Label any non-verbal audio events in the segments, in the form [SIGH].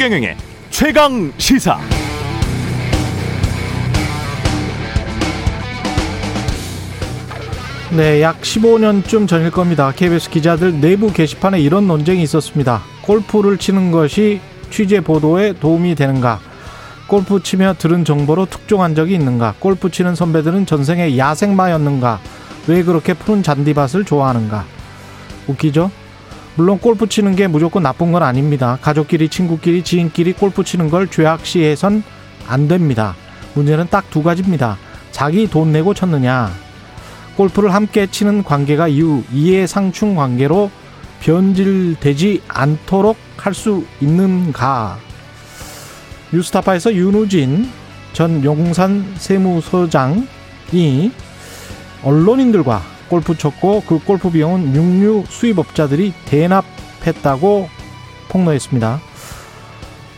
최경영의 최강 시사. 네, 약 15년쯤 전일 겁니다. KBS 기자들 내부 게시판에 이런 논쟁이 있었습니다. 골프를 치는 것이 취재 보도에 도움이 되는가? 골프 치며 들은 정보로 특종한 적이 있는가? 골프 치는 선배들은 전생에 야생마였는가? 왜 그렇게 푸른 잔디밭을 좋아하는가? 웃기죠? 물론 골프 치는 게 무조건 나쁜 건 아닙니다. 가족끼리, 친구끼리, 지인끼리 골프 치는 걸 죄악시해선 안 됩니다. 문제는 딱 두 가지입니다. 자기 돈 내고 쳤느냐? 골프를 함께 치는 관계가 이후 이해상충 관계로 변질되지 않도록 할 수 있는가? 뉴스타파에서 윤우진 전 용산 세무서장이 언론인들과 골프 쳤고 그 골프 비용은 육류 수입업자들이 대납했다고 폭로했습니다.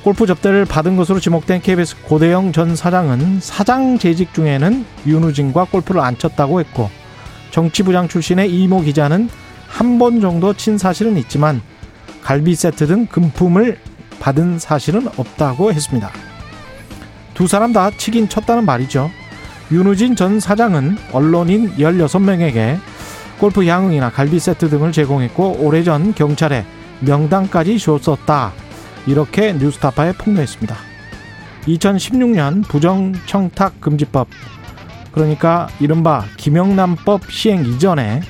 골프 접대를 받은 것으로 지목된 KBS 고대영 전 사장은 사장 재직 중에는 윤우진과 골프를 안 쳤다고 했고 정치부장 출신의 이모 기자는 한 번 정도 친 사실은 있지만 갈비 세트 등 금품을 받은 사실은 없다고 했습니다. 두 사람 다 치긴 쳤다는 말이죠. 윤우진 전 사장은 언론인 16명에게 골프 양응이나 갈비 세트 등을 제공했고 오래전 경찰에 명단까지 줬었다. 이렇게 뉴스타파에 폭로했습니다. 2016년 부정청탁 금지법 그러니까 이른바 김영란법 시행 이전에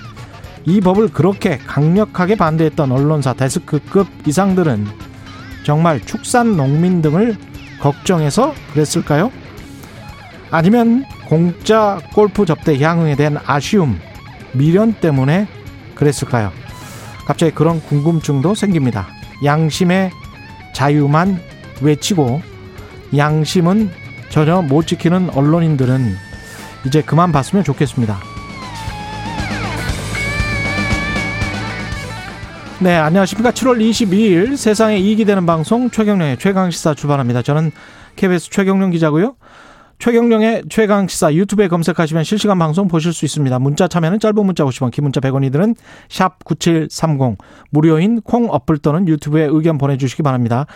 이 법을 그렇게 강력하게 반대했던 언론사 데스크급 이상들은 정말 축산 농민 등을 걱정해서 그랬을까요? 아니면 공짜 골프 접대 향응에 대한 아쉬움, 미련 때문에 그랬을까요? 갑자기 그런 궁금증도 생깁니다. 양심의 자유만 외치고 양심은 전혀 못 지키는 언론인들은 이제 그만 봤으면 좋겠습니다. 네, 안녕하십니까. 7월 22일 세상에 이익이 되는 방송 최경령의 최강시사 출발합니다. 저는 KBS 최경령 기자고요. 최경령의 최강 시사 유튜브에 검색하시면 실시간 방송 보실 수 있습니다. 문자 참여는 짧은 문자 50원, 긴 문자 100원이 드는 샵 9730. 무료인 콩 어플 또는 유튜브에 의견 보내 주시기 바랍니다.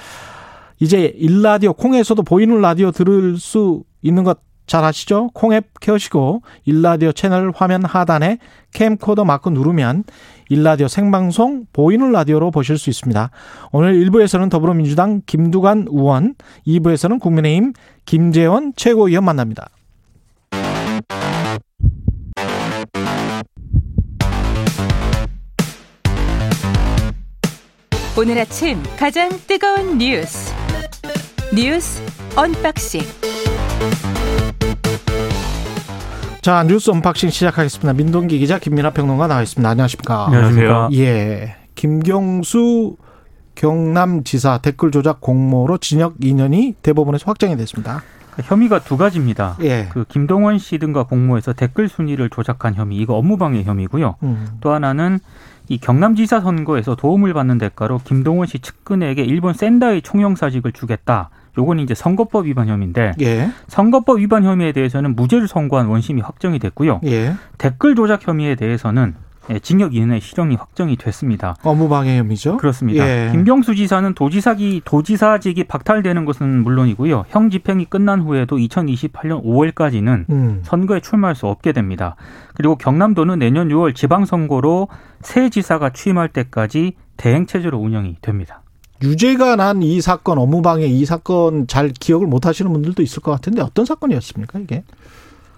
이제 일라디오 콩에서도 보이는 라디오 들을 수 있는 것 잘 아시죠? 콩앱 켜시고 일라디오 채널 화면 하단에 캠코더 마크 누르면 일라디오 생방송 보이는 라디오로 보실 수 있습니다. 오늘 1부에서는 더불어민주당 김두관 의원, 2부에서는 국민의힘 김재원 최고위원 만납니다. 오늘 아침 가장 뜨거운 뉴스 뉴스 unboxing 자 뉴스 unboxing 시작하겠습니다. 민동기 기자 김민하 평론가 나와 있습니다. 안녕하십니까? 안녕하세요. 예, 김경수 경남지사 댓글 조작 공모로 징역 2년이 대법원에서 확정이 됐습니다. 혐의가 두 가지입니다. 예. 그 김동원 씨 등과 공모해서 댓글 순위를 조작한 혐의, 이거 업무방해 혐의고요. 음. 또 하나는 이 경남지사 선거에서 도움을 받는 대가로 김동원 씨 측근에게 일본 센다이 총영사직을 주겠다. 요건 이제 선거법 위반 혐의인데 예. 선거법 위반 혐의에 대해서는 무죄를 선고한 원심이 확정이 됐고요. 예. 댓글 조작 혐의에 대해서는 예, 징역 2년의 실형이 확정이 됐습니다. 업무방해 혐의죠. 그렇습니다. 예. 김경수 지사는 도지사기 도지사직이 박탈되는 것은 물론이고요. 형 집행이 끝난 후에도 2028년 5월까지는 음. 선거에 출마할 수 없게 됩니다. 그리고 경남도는 내년 6월 지방선거로 새 지사가 취임할 때까지 대행 체제로 운영이 됩니다. 유죄가 난 이 사건 업무방해 이 사건 잘 기억을 못 하시는 분들도 있을 것 같은데 어떤 사건이었습니까 이게?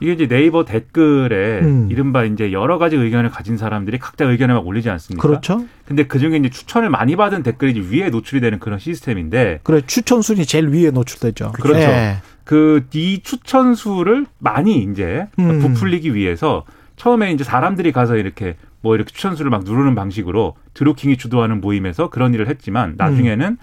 이게 이제 네이버 댓글에 음. 이른바 이제 여러 가지 의견을 가진 사람들이 각자 의견을 막 올리지 않습니까? 그렇죠. 근데 그 중에 이제 추천을 많이 받은 댓글이 이제 위에 노출이 되는 그런 시스템인데 그래 추천 순위 제일 위에 노출되죠. 그렇죠. 예. 그이 추천 수를 많이 이제 음. 부풀리기 위해서 처음에 이제 사람들이 가서 이렇게 뭐 이렇게 추천수를 막 누르는 방식으로 드루킹이 주도하는 모임에서 그런 일을 했지만 나중에는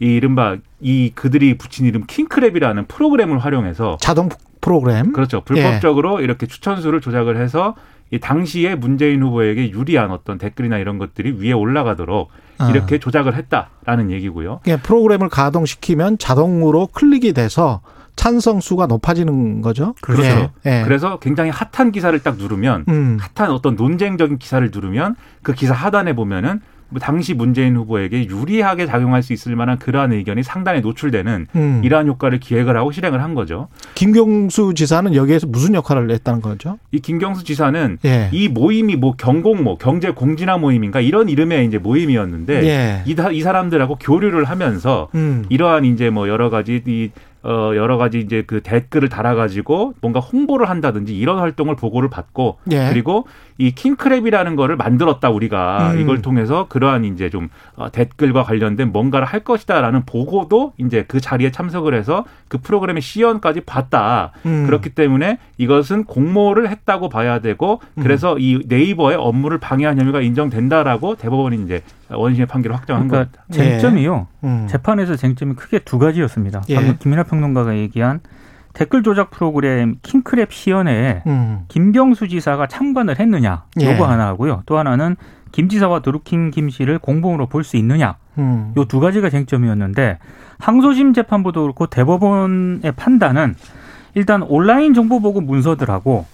이 이른바 이 그들이 붙인 이름 킹크랩이라는 프로그램을 활용해서 자동 프로그램. 그렇죠. 불법적으로 이렇게 추천수를 조작을 해서 이 당시에 문재인 후보에게 유리한 어떤 댓글이나 이런 것들이 위에 올라가도록 아. 이렇게 조작을 했다라는 얘기고요. 예, 프로그램을 가동시키면 자동으로 클릭이 돼서 찬성 수가 높아지는 거죠. 그렇죠. 예, 예. 그래서 굉장히 핫한 기사를 딱 누르면 음. 핫한 어떤 논쟁적인 기사를 누르면 그 기사 하단에 보면은 뭐 당시 문재인 후보에게 유리하게 작용할 수 있을 만한 그러한 의견이 상단에 노출되는 음. 이러한 효과를 기획을 하고 실행을 한 거죠. 김경수 지사는 여기에서 무슨 역할을 했다는 거죠? 이 김경수 지사는 예. 이 모임이 뭐 경공 모 경제 공진화 모임인가 이런 이름의 이제 모임이었는데 예. 이, 다- 이 사람들하고 교류를 하면서 음. 이러한 이제 뭐 여러 가지 이 어, 여러 가지 이제 그 댓글을 달아가지고 뭔가 홍보를 한다든지 이런 활동을 보고를 받고 예. 그리고 이 킹크랩이라는 거를 만들었다 우리가 음. 이걸 통해서 그러한 이제 좀 어, 댓글과 관련된 뭔가를 할 것이다라는 보고도 이제 그 자리에 참석을 해서 그 프로그램의 시연까지 봤다. 음. 그렇기 때문에 이것은 공모를 했다고 봐야 되고 음. 그래서 이 네이버의 업무를 방해한 혐의가 인정된다라고 대법원이 이제 원심의 판결을 확정한 그러니까 겁니다. 쟁점이요. 음. 재판에서 쟁점이 크게 두 가지였습니다. 예. 방금 김민하 평론가가 얘기한 댓글 조작 프로그램 킹크랩 시연회에 음. 김경수 지사가 참관을 했느냐 예. 요거 하나 하고요. 또 하나는 김 지사와 드루킹 김 씨를 공범으로 볼 수 있느냐 음. 요두 가지가 쟁점이었는데 항소심 재판부도 그렇고 대법원의 판단은 일단 온라인 정보 보고 문서들하고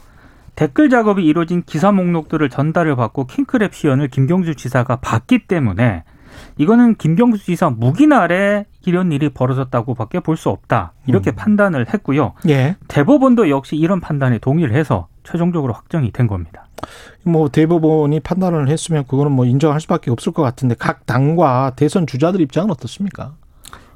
댓글 작업이 이루어진 기사 목록들을 전달을 받고 킹크랩 시연을 김경수 지사가 봤기 때문에 이거는 김경수 지사 아래 이런 일이 벌어졌다고밖에 볼 수 없다 이렇게 음. 판단을 했고요. 예. 대법원도 역시 이런 판단에 동의를 해서 최종적으로 확정이 된 겁니다. 뭐 대법원이 판단을 했으면 그거는 뭐 인정할 수밖에 없을 것 같은데 각 당과 대선 주자들 입장은 어떻습니까?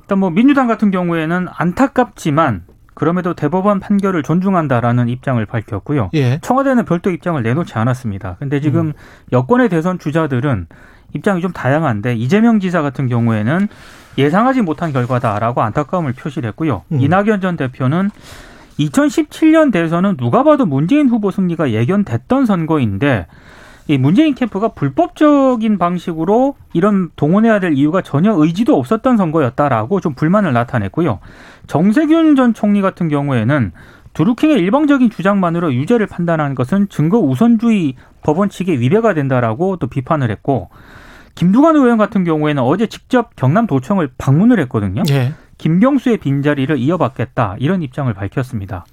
일단 뭐 민주당 같은 경우에는 안타깝지만 그럼에도 대법원 판결을 존중한다라는 입장을 밝혔고요. 예. 청와대는 별도 입장을 내놓지 않았습니다. 근데 지금 음. 여권의 대선 주자들은 입장이 좀 다양한데 이재명 지사 같은 경우에는 예상하지 못한 결과다라고 안타까움을 표시를 했고요. 음. 이낙연 전 대표는 2017년 대선은 누가 봐도 문재인 후보 승리가 예견됐던 선거인데 이 문재인 캠프가 불법적인 방식으로 이런 동원해야 될 이유가 전혀 의지도 없었던 선거였다라고 좀 불만을 나타냈고요. 정세균 전 총리 같은 경우에는 드루킹의 일방적인 주장만으로 유죄를 판단하는 것은 증거 우선주의 법원 측에 위배가 된다라고 또 비판을 했고 김두관 의원 같은 경우에는 어제 직접 경남도청을 방문을 했거든요. 예. 김경수의 빈자리를 이어받겠다 이런 입장을 밝혔습니다.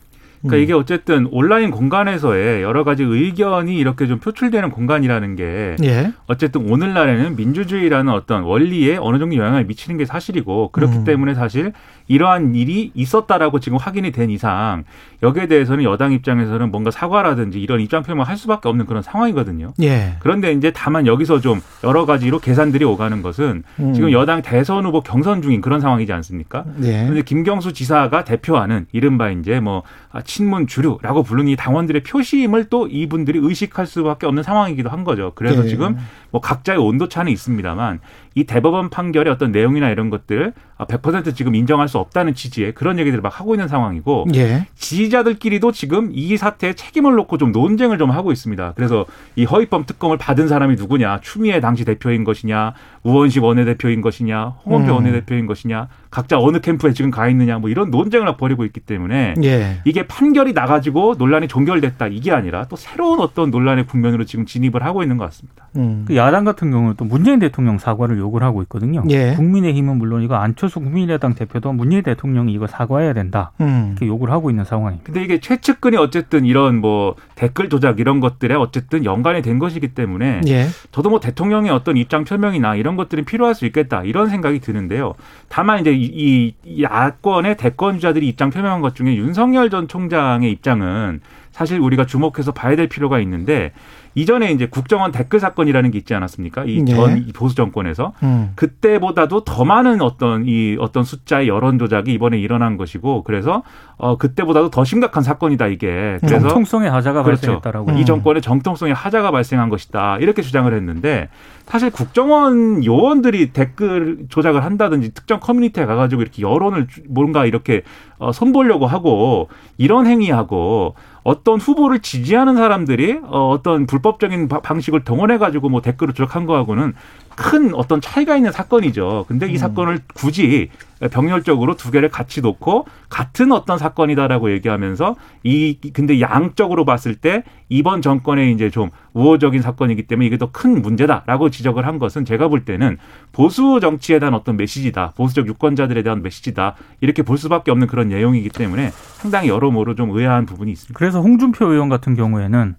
그러니까 음. 이게 어쨌든 온라인 공간에서의 여러 가지 의견이 이렇게 좀 표출되는 공간이라는 게 예. 어쨌든 오늘날에는 민주주의라는 어떤 원리에 어느 정도 영향을 미치는 게 사실이고 그렇기 음. 때문에 사실 이러한 일이 있었다라고 지금 확인이 된 이상 여기에 대해서는 여당 입장에서는 뭔가 사과라든지 이런 입장 표명을 할 수밖에 없는 그런 상황이거든요. 예. 그런데 이제 다만 여기서 좀 여러 가지로 계산들이 오가는 것은 음. 지금 여당 대선 후보 경선 중인 그런 상황이지 않습니까? 예. 그런데 김경수 지사가 대표하는 이른바 이제 뭐 아, 친문 주류라고 부르는 이 당원들의 표심을 또 이분들이 의식할 수밖에 없는 상황이기도 한 거죠. 그래서 예. 지금 뭐 각자의 온도 차는 있습니다만 이 대법원 판결의 어떤 내용이나 이런 것들 100% 지금 인정할 수 없다는 취지의 그런 얘기들을 막 하고 있는 상황이고 예. 지지자들끼리도 지금 이 사태에 책임을 놓고 좀 논쟁을 좀 하고 있습니다. 그래서 이 허위범 특검을 받은 사람이 누구냐, 추미애 당시 대표인 것이냐, 우원식 원내대표인 것이냐, 홍원표 음. 원내대표인 것이냐, 각자 어느 캠프에 지금 가 있느냐, 뭐 이런 논쟁을 막 벌이고 있기 때문에 예. 이게 판결이 나가지고 논란이 종결됐다 이게 아니라 또 새로운 어떤 논란의 국면으로 지금 진입을 하고 있는 것 같습니다. 음. 그 야당 같은 경우는 또 문재인 대통령 사과를 요구를 하고 있거든요. 예. 국민의힘은 물론이고 안철수 국민의당 대표도 문재인 대통령이 이거 사과해야 된다 음. 이렇게 요구를 하고 있는 상황입니다. 근데 이게 최측근이 어쨌든 이런 뭐 댓글 조작 이런 것들에 어쨌든 연관이 된 것이기 때문에 예. 저도 뭐 대통령의 어떤 입장 표명이나 이런 것들은 필요할 수 있겠다 이런 생각이 드는데요. 다만 이제 이 야권의 대권 주자들이 입장 표명한 것 중에 윤석열 전 총장의 입장은 사실 우리가 주목해서 봐야 될 필요가 있는데 이전에 이제 국정원 댓글 사건이라는 게 있지 않았습니까? 이 네. 전 보수 정권에서 음. 그때보다도 더 많은 어떤 이 어떤 숫자의 여론 조작이 이번에 일어난 것이고 그래서 어 그때보다도 더 심각한 사건이다 이게 그래서 정통성의 하자가 그렇죠. 발생했다라고. 음. 이 정권의 정통성의 하자가 발생한 것이다 이렇게 주장을 했는데 사실 국정원 요원들이 댓글 조작을 한다든지 특정 커뮤니티에 가가지고 이렇게 여론을 주- 뭔가 이렇게 어, 손보려고 하고 이런 행위하고 어떤 후보를 지지하는 사람들이 어, 어떤 불법적인 바- 방식을 동원해 가지고 뭐 댓글을 조작한 거하고는 큰 어떤 차이가 있는 사건이죠. 근데 이 사건을 굳이 병렬적으로 두 개를 같이 놓고 같은 어떤 사건이다라고 얘기하면서 이 근데 양적으로 봤을 때 이번 정권의 이제 좀 우호적인 사건이기 때문에 이게 더 큰 문제다라고 지적을 한 것은 제가 볼 때는 보수 정치에 대한 어떤 메시지다. 보수적 유권자들에 대한 메시지다. 이렇게 볼 수밖에 없는 그런 내용이기 때문에 상당히 여러모로 좀 의아한 부분이 있습니다. 그래서 홍준표 의원 같은 경우에는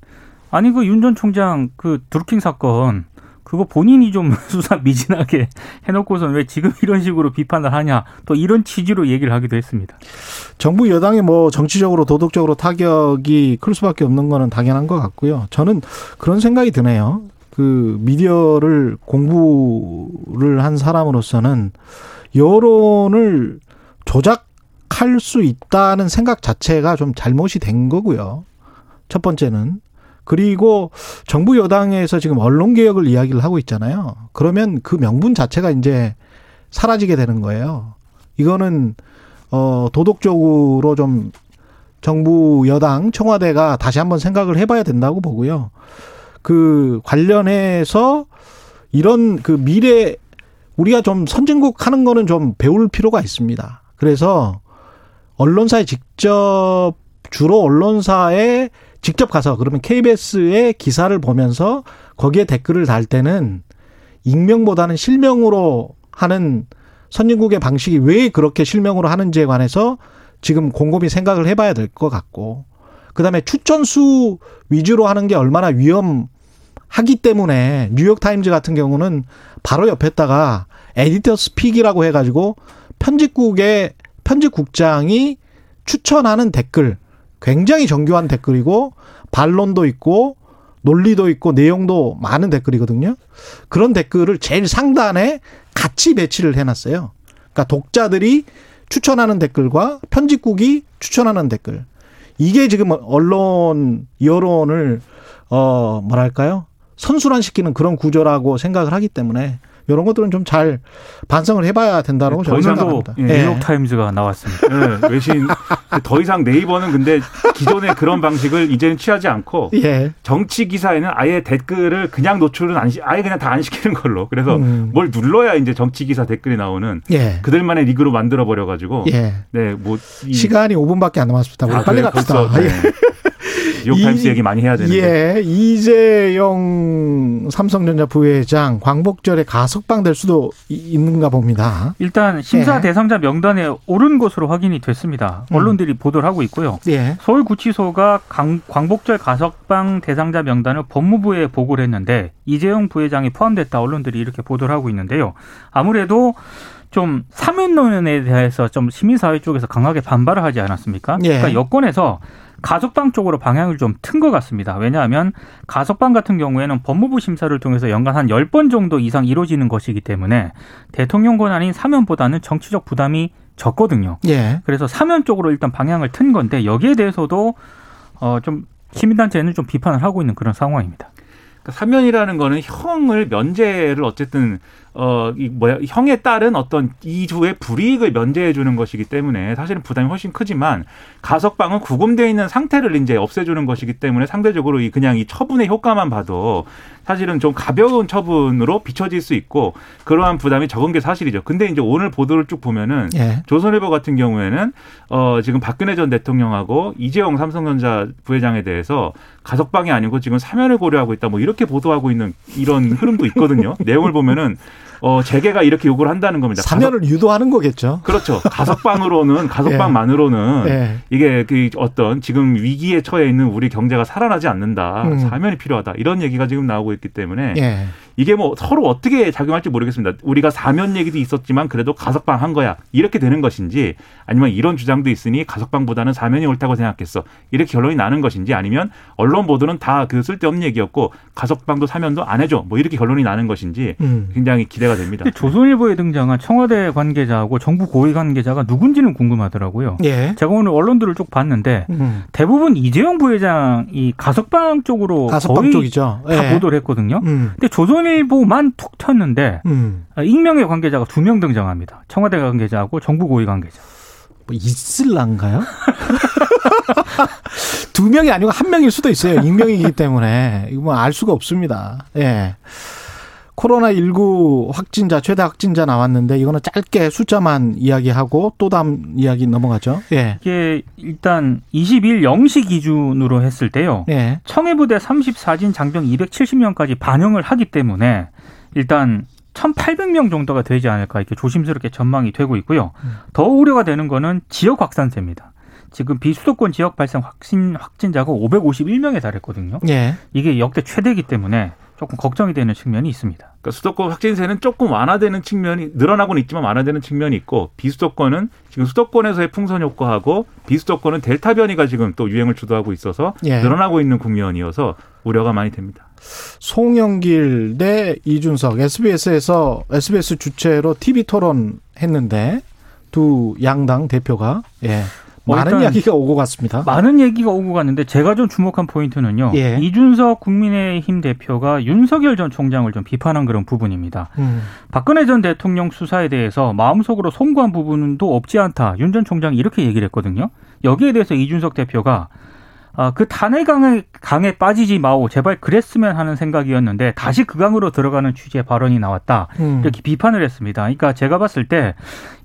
아니 그 윤 전 총장 그 드루킹 사건 그거 본인이 좀 [LAUGHS] 수사 미진하게 해놓고선 왜 지금 이런 식으로 비판을 하냐 또 이런 취지로 얘기를 하기도 했습니다. 정부 여당이 뭐 정치적으로 도덕적으로 타격이 클 수밖에 없는 거는 당연한 것 같고요. 저는 그런 생각이 드네요. 그 미디어를 공부를 한 사람으로서는 여론을 조작할 수 있다는 생각 자체가 좀 잘못이 된 거고요. 첫 번째는 그리고 정부 여당에서 지금 언론 개혁을 이야기를 하고 있잖아요. 그러면 그 명분 자체가 이제 사라지게 되는 거예요. 이거는 어 도덕적으로 좀 정부 여당 청와대가 다시 한번 생각을 해봐야 된다고 보고요. 그 관련해서 이런 그 미래 우리가 좀 선진국 하는 거는 좀 배울 필요가 있습니다. 그래서 언론사에 직접 주로 언론사에 직접 가서 그러면 KBS의 기사를 보면서 거기에 댓글을 달 때는 익명보다는 실명으로 하는 선진국의 방식이 왜 그렇게 실명으로 하는지에 관해서 지금 곰곰이 생각을 해봐야 될 것 같고 그다음에 추천수 위주로 하는 게 얼마나 위험하기 때문에 뉴욕 타임즈 같은 경우는 바로 옆에다가 editor's pick이라고 해가지고 편집국의 편집국장이 추천하는 댓글 굉장히 정교한 댓글이고 반론도 있고 논리도 있고 내용도 많은 댓글이거든요. 그런 댓글을 제일 상단에 같이 배치를 해놨어요. 그러니까 독자들이 추천하는 댓글과 편집국이 추천하는 댓글. 이게 지금 언론 여론을 어 뭐랄까요 선순환시키는 그런 구조라고 생각을 하기 때문에 이런 것들은 좀 잘 반성을 해봐야 된다고 저는 생각합니다. 예, 뉴욕 타임즈가 나왔습니다. 네, 외신 더 이상 네이버는 근데 기존의 그런 방식을 이제는 취하지 않고 [LAUGHS] 예. 정치 기사에는 아예 댓글을 그냥 노출은 안 시, 아예 그냥 다 안 시키는 걸로. 그래서 음. 뭘 눌러야 이제 정치 기사 댓글이 나오는 예. 그들만의 리그로 만들어 버려 가지고 예. 네, 뭐 이, 시간이 5분밖에 안 남았습니다. 아, 빨리? 갑시다. 뉴욕타임스 이- 얘기 많이 해야 되는데. 예, 이재용 삼성전자 부회장 광복절에 가석방 될 수도 이- 있는가 봅니다. 일단 심사 예. 대상자 명단에 오른 것으로 확인이 됐습니다. 음. 언론들이 보도를 하고 있고요. 예. 서울구치소가 강- 광복절 가석방 대상자 명단을 법무부에 보고를 했는데 이재용 부회장이 포함됐다 언론들이 이렇게 보도를 하고 있는데요. 아무래도 좀 사면론에 대해서 좀 시민사회 쪽에서 강하게 반발을 하지 않았습니까? 예. 그러니까 여권에서 가석방 쪽으로 방향을 좀 튼 것 같습니다. 왜냐하면 가석방 같은 경우에는 법무부 심사를 통해서 연간 한 10번 정도 이상 이루어지는 것이기 때문에 대통령 권한인 사면보다는 정치적 부담이 적거든요. 예. 그래서 사면 쪽으로 일단 방향을 튼 건데 여기에 대해서도 어좀 시민단체는 좀 비판을 하고 있는 그런 상황입니다. 그러니까 사면이라는 거는 형을 면제를 어쨌든 어 이 뭐야 형에 따른 어떤 이주의 불이익을 면제해 주는 것이기 때문에 사실은 부담이 훨씬 크지만 가석방은 구금돼 있는 상태를 이제 없애주는 것이기 때문에 상대적으로 이 그냥 이 처분의 효과만 봐도 사실은 좀 가벼운 처분으로 비춰질 수 있고 그러한 부담이 적은 게 사실이죠. 근데 이제 오늘 보도를 쭉 보면은 예. 조선일보 같은 경우에는 어 지금 박근혜 전 대통령하고 이재용 삼성전자 부회장에 대해서 가석방이 아니고 지금 사면을 고려하고 있다 뭐 이렇게 보도하고 있는 이런 흐름도 있거든요. [LAUGHS] 내용을 보면은 어 재계가 이렇게 요구를 한다는 겁니다. 사면을 유도하는 거겠죠. 가석- 그렇죠. 가석방으로는 [LAUGHS] 가석방만으로는 예. 이게 그 어떤 지금 위기에 처해 있는 우리 경제가 살아나지 않는다. 음. 사면이 필요하다. 이런 얘기가 지금 나오고 있기 때문에 예. 이게 뭐 서로 어떻게 작용할지 모르겠습니다. 우리가 사면 얘기도 있었지만 그래도 가석방 한 거야. 이렇게 되는 것인지 아니면 이런 주장도 있으니 가석방보다는 사면이 옳다고 생각했어. 이렇게 결론이 나는 것인지 아니면 언론 보도는 다 그 쓸데없는 얘기였고 가석방도 사면도 안 해줘. 뭐 이렇게 결론이 나는 것인지 음. 굉장히 기대 가 됩니다. 근데 조선일보에 등장한 청와대 관계자하고 정부 고위 관계자가 누군지는 궁금하더라고요. 예. 제가 오늘 언론들을 쭉 봤는데 음. 대부분 이재용 부회장이 가석방 쪽으로 가석방 거의 쪽이죠. 다 예. 보도를 했거든요. 음. 근데 조선일보만 툭 튀었는데 음. 익명의 관계자가 두 명 등장합니다. 청와대 관계자하고 정부 고위 관계자. 뭐 있을란가요? [LAUGHS] 두 명이 아니고 한 명일 수도 있어요. 익명이기 때문에 이거 뭐 알 수가 없습니다. 예. 코로나 19 확진자 최대 확진자 나왔는데 이거는 짧게 숫자만 이야기하고 또 다음 이야기 넘어가죠. 예. 이게 일단 20일 0시 기준으로 했을 때요. 예. 청해부대 34진 장병 270명까지 반영을 하기 때문에 일단 1,800명 정도가 되지 않을까 이렇게 조심스럽게 전망이 되고 있고요. 더 우려가 되는 거는 지역 확산세입니다. 지금 비수도권 지역 발생 확진 확진자가 551명에 달했거든요. 예. 이게 역대 최대이기 때문에 조금 걱정이 되는 측면이 있습니다. 그러니까 수도권 확진세는 조금 완화되는 측면이 늘어나고는 있지만 완화되는 측면이 있고 비수도권은 지금 수도권에서의 풍선 효과하고 비수도권은 델타 변이가 지금 또 유행을 주도하고 있어서 예. 늘어나고 있는 국면이어서 우려가 많이 됩니다. 송영길 대 이준석 SBS에서 SBS 주최로 TV 토론 했는데 두 양당 대표가 예. 뭐 많은 이야기가 오고 갔습니다. 많은 얘기가 오고 갔는데 제가 좀 주목한 포인트는요. 예. 이준석 국민의힘 대표가 윤석열 전 총장을 좀 비판한 그런 부분입니다. 음. 박근혜 전 대통령 수사에 대해서 마음속으로 송구한 부분도 없지 않다. 윤 전 총장이 이렇게 얘기를 했거든요. 여기에 대해서 이준석 대표가 아, 그 탄핵 강에, 강에 빠지지 마오. 제발 그랬으면 하는 생각이었는데 다시 그 강으로 들어가는 취지의 발언이 나왔다. 음. 이렇게 비판을 했습니다. 그러니까 제가 봤을 때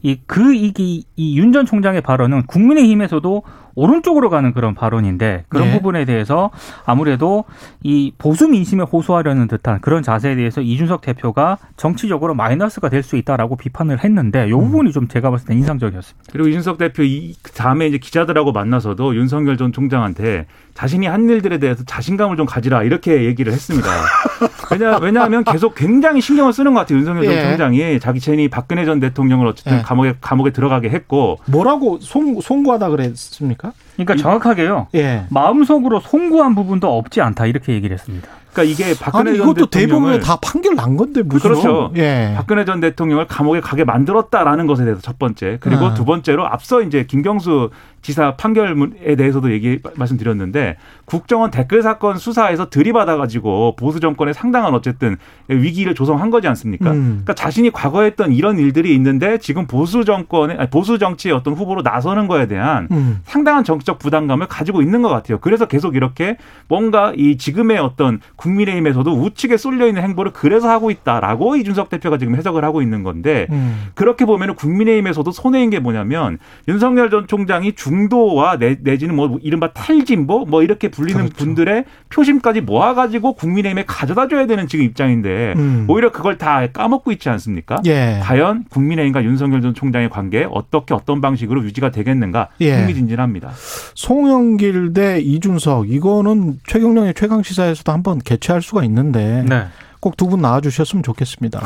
이 그 이기 이 윤 전 총장의 발언은 국민의힘에서도 오른쪽으로 가는 그런 발언인데 그런 네. 부분에 대해서 아무래도 이 보수 민심에 호소하려는 듯한 그런 자세에 대해서 이준석 대표가 정치적으로 마이너스가 될 수 있다라고 비판을 했는데 이 부분이 좀 제가 봤을 때 인상적이었습니다. 그리고 이준석 대표 이 다음에 이제 기자들하고 만나서도 윤석열 전 총장한테 자신이 한 일들에 대해서 자신감을 좀 가지라 이렇게 얘기를 했습니다. [LAUGHS] 왜냐 왜냐하면 계속 굉장히 신경을 쓰는 것 같아요 윤석열 전 예. 총장이 자기 체인이 박근혜 전 대통령을 어쨌든 예. 감옥에 감옥에 들어가게 했고 뭐라고 송, 송구하다 그랬습니까? 그러니까 정확하게요. 예. 마음속으로 송구한 부분도 없지 않다 이렇게 얘기를 했습니다. 그러니까 이게 박근혜 아니 전 이것도 대법원에 다 판결 난 건데 무슨 그렇죠. 예. 박근혜 전 대통령을 감옥에 가게 만들었다라는 것에 대해서 첫 번째 그리고 아. 두 번째로 앞서 이제 김경수 지사 판결에 대해서도 얘기 말씀드렸는데 국정원 댓글 사건 수사에서 들이받아 가지고 보수 정권에 상당한 어쨌든 위기를 조성한 거지 않습니까? 음. 그러니까 자신이 과거에 했던 이런 일들이 있는데 지금 보수 정권의 아니, 보수 정치의 어떤 후보로 나서는 거에 대한 음. 상당한 정치적 부담감을 가지고 있는 것 같아요. 그래서 계속 이렇게 뭔가 이 지금의 어떤 국민의힘에서도 우측에 쏠려 있는 행보를 그래서 하고 있다라고 이준석 대표가 지금 해석을 하고 있는 건데 음. 그렇게 보면은 국민의힘에서도 손해인 게 뭐냐면 윤석열 전 총장이 중도와 내, 내지는 뭐 이른바 탈진보 뭐 이렇게 불리는 그렇죠. 분들의 표심까지 모아가지고 국민의힘에 가져다 줘야 되는 지금 입장인데 음. 오히려 그걸 다 까먹고 있지 않습니까? 예. 과연 국민의힘과 윤석열 전 총장의 관계 어떻게 어떤 방식으로 유지가 되겠는가 예. 흥미진진합니다. 송영길 대 이준석 이거는 최경영의 최강 시사에서도 한번 개최할 수가 있는데 네. 꼭 두 분 나와주셨으면 좋겠습니다.